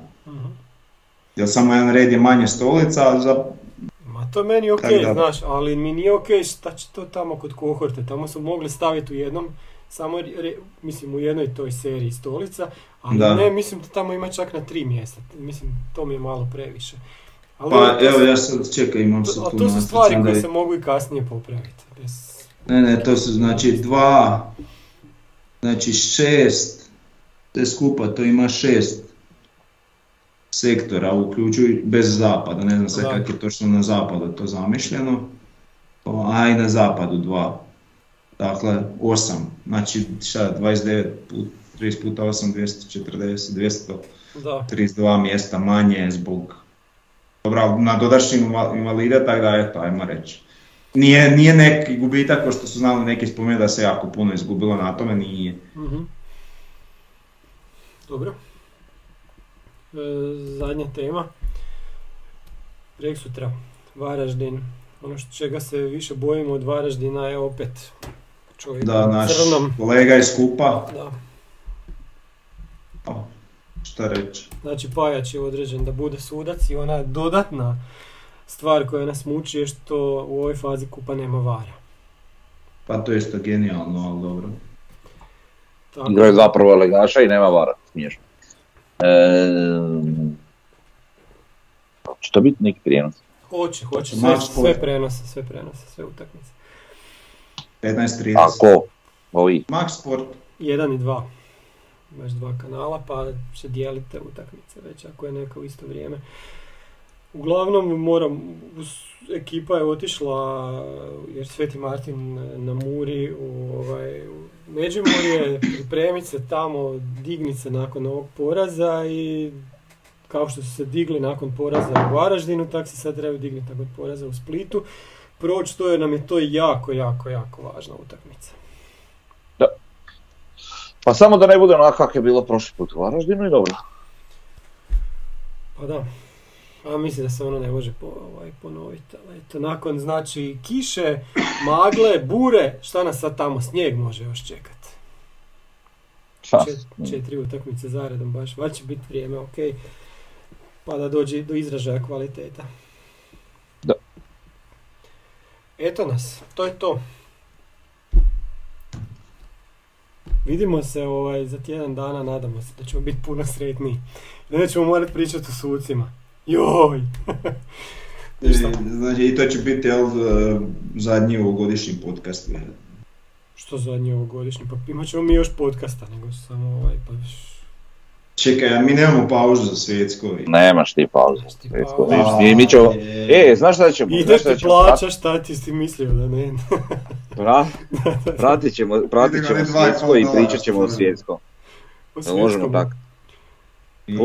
Jer samo jedan red je manje stolica, za Ma to je meni ok, da. znaš, ali mi nije ok šta će to tamo kod kohorte, tamo su mogli staviti u jednom, samo, re- mislim u jednoj toj seriji stolica, ali Da. ne, mislim da tamo ima čak na tri mjesta, mislim to mi je malo previše. Ali Pa to evo su- ja sad čekaj imam sad a tu to su stvari koje je- se mogu i kasnije popraviti. Bez... Ne, ne, to su znači dva, znači šest, te skupa to ima šest sektora, uključuju bez zapada, ne znam sad Da. kak je točno na zapadu to zamišljeno, a i na zapadu dva, dakle osam, znači šta, 29 put, 30 puta 8, 240, 232 Da, mjesta manje zbog Dobro, na dodašnji invalide, tako da eto, ajmo reći. Nije, nije neki gubitak, ko što su znali neki spomenuti da se jako puno izgubilo na tome, nije. mhm. Dobro. E, zadnja tema. Prek sutra, Varaždin. Ono što čega se više bojimo od Varaždina je opet čovjek Da, naš crnom. kolega iz Kupa, Da. pa, šta reći. Znači Pajač je određen da bude sudac i ona dodatna stvar koja nas muči je što u ovoj fazi kupa nema vara. Pa to je isto genijalno, ali dobro. Tako, Igraju zapravo legaša i nema vara, smiješno. Ehm, će to biti neki prijenos? Hoće, hoće, Max sve, Sport. sve prenose, sve prenose, sve utakmice. 15.30. Ako, ovi, Max Sport, Jedan i dva. Imaš dva kanala pa će dijelite utakmice već ako je neka u isto vrijeme. Uglavnom moram, ekipa je otišla jer Sveti Martin na Muri u, ovaj, u Međimurje, pripremit se tamo, dignit se nakon ovog poraza i kao što su se digli nakon poraza u Varaždinu, tako se sad trebaju dignuti nakon poraza u Splitu. Proći to jer nam je to jako, jako, jako važna utakmica. pa samo da ne bude onako kako je bilo prošli put u Varaždinu i dobro. Pa da. A mislim da se ono ne može po, ovaj, ponoviti. Ali eto, nakon znači kiše, magle, bure, šta nas sad tamo snijeg može još čekati? Čet- četiri utakmice zaredom baš, valjda će biti vrijeme, ok. Pa da dođe do izražaja kvaliteta. Da. Eto nas, to je to. Vidimo se ovaj, za tjedan dana, nadamo se da ćemo biti puno sretniji. Da nećemo morati pričati o sucima. Joj! <laughs> I, znači i to će biti jel, zadnji ovogodišnji podcast. Što zadnji ovogodišnji? Pa imat ćemo mi još podcasta, nego samo ovaj, pa Čekaj, a mi nemamo pauzu za svjetsko. Nemaš ti pauzu. Ti Svjetsko, vidiš, mi, ćemo, e, znaš šta ćemo? Ideš Znaš šta ti ćemo? plaća, šta ti si mislio da ne? <laughs> Pra- pratit ćemo, pratit ćemo svjetsko i pričat ćemo o svjetskom. O Jel možemo svjetskom. tako? I-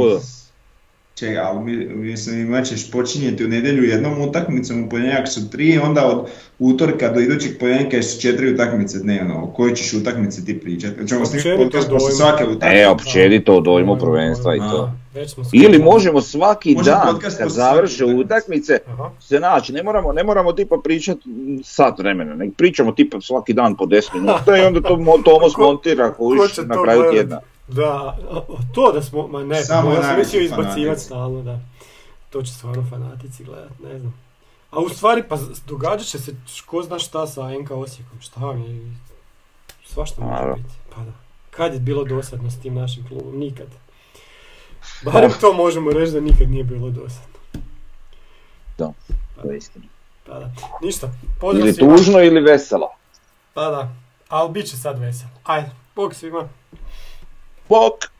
Čekaj, ali mi, mislim imat ćeš počinjeti u nedjelju jednom utakmicom, u ponedjeljak su tri, onda od utorka do idućeg ponedjeljka su četiri utakmice dnevno. O kojoj ćeš utakmici ti pričati? Ćemo snimiti podcast dojmu. svake utakmice. E, općenito o dojmu prvenstva i to. Ili možemo svaki Može dan kad završe utakmice. utakmice Aha. se naći, ne moramo, ne moramo tipa pričat m, sat vremena, nego pričamo tipa svaki dan po 10 minuta i onda to mo- Tomo smontira ko će na kraju tjedna. Da, to da smo, ma ne, Samo ja sam mislio izbacivati stalno, da. To će stvarno fanatici gledat, ne znam. A u stvari, pa događat će se ko zna šta sa NK Osijekom, šta vam je, svašta može Naravno. biti. Pa da. Kad je bilo dosadno s tim našim klubom? Nikad. Barem to možemo reći da nikad nije bilo dosadno. To je istina. Pa da. Ništa. Pozdrav Ili tužno ili veselo. Pa da. Ali bit će sad veselo. Ajde, bok svima. Bok!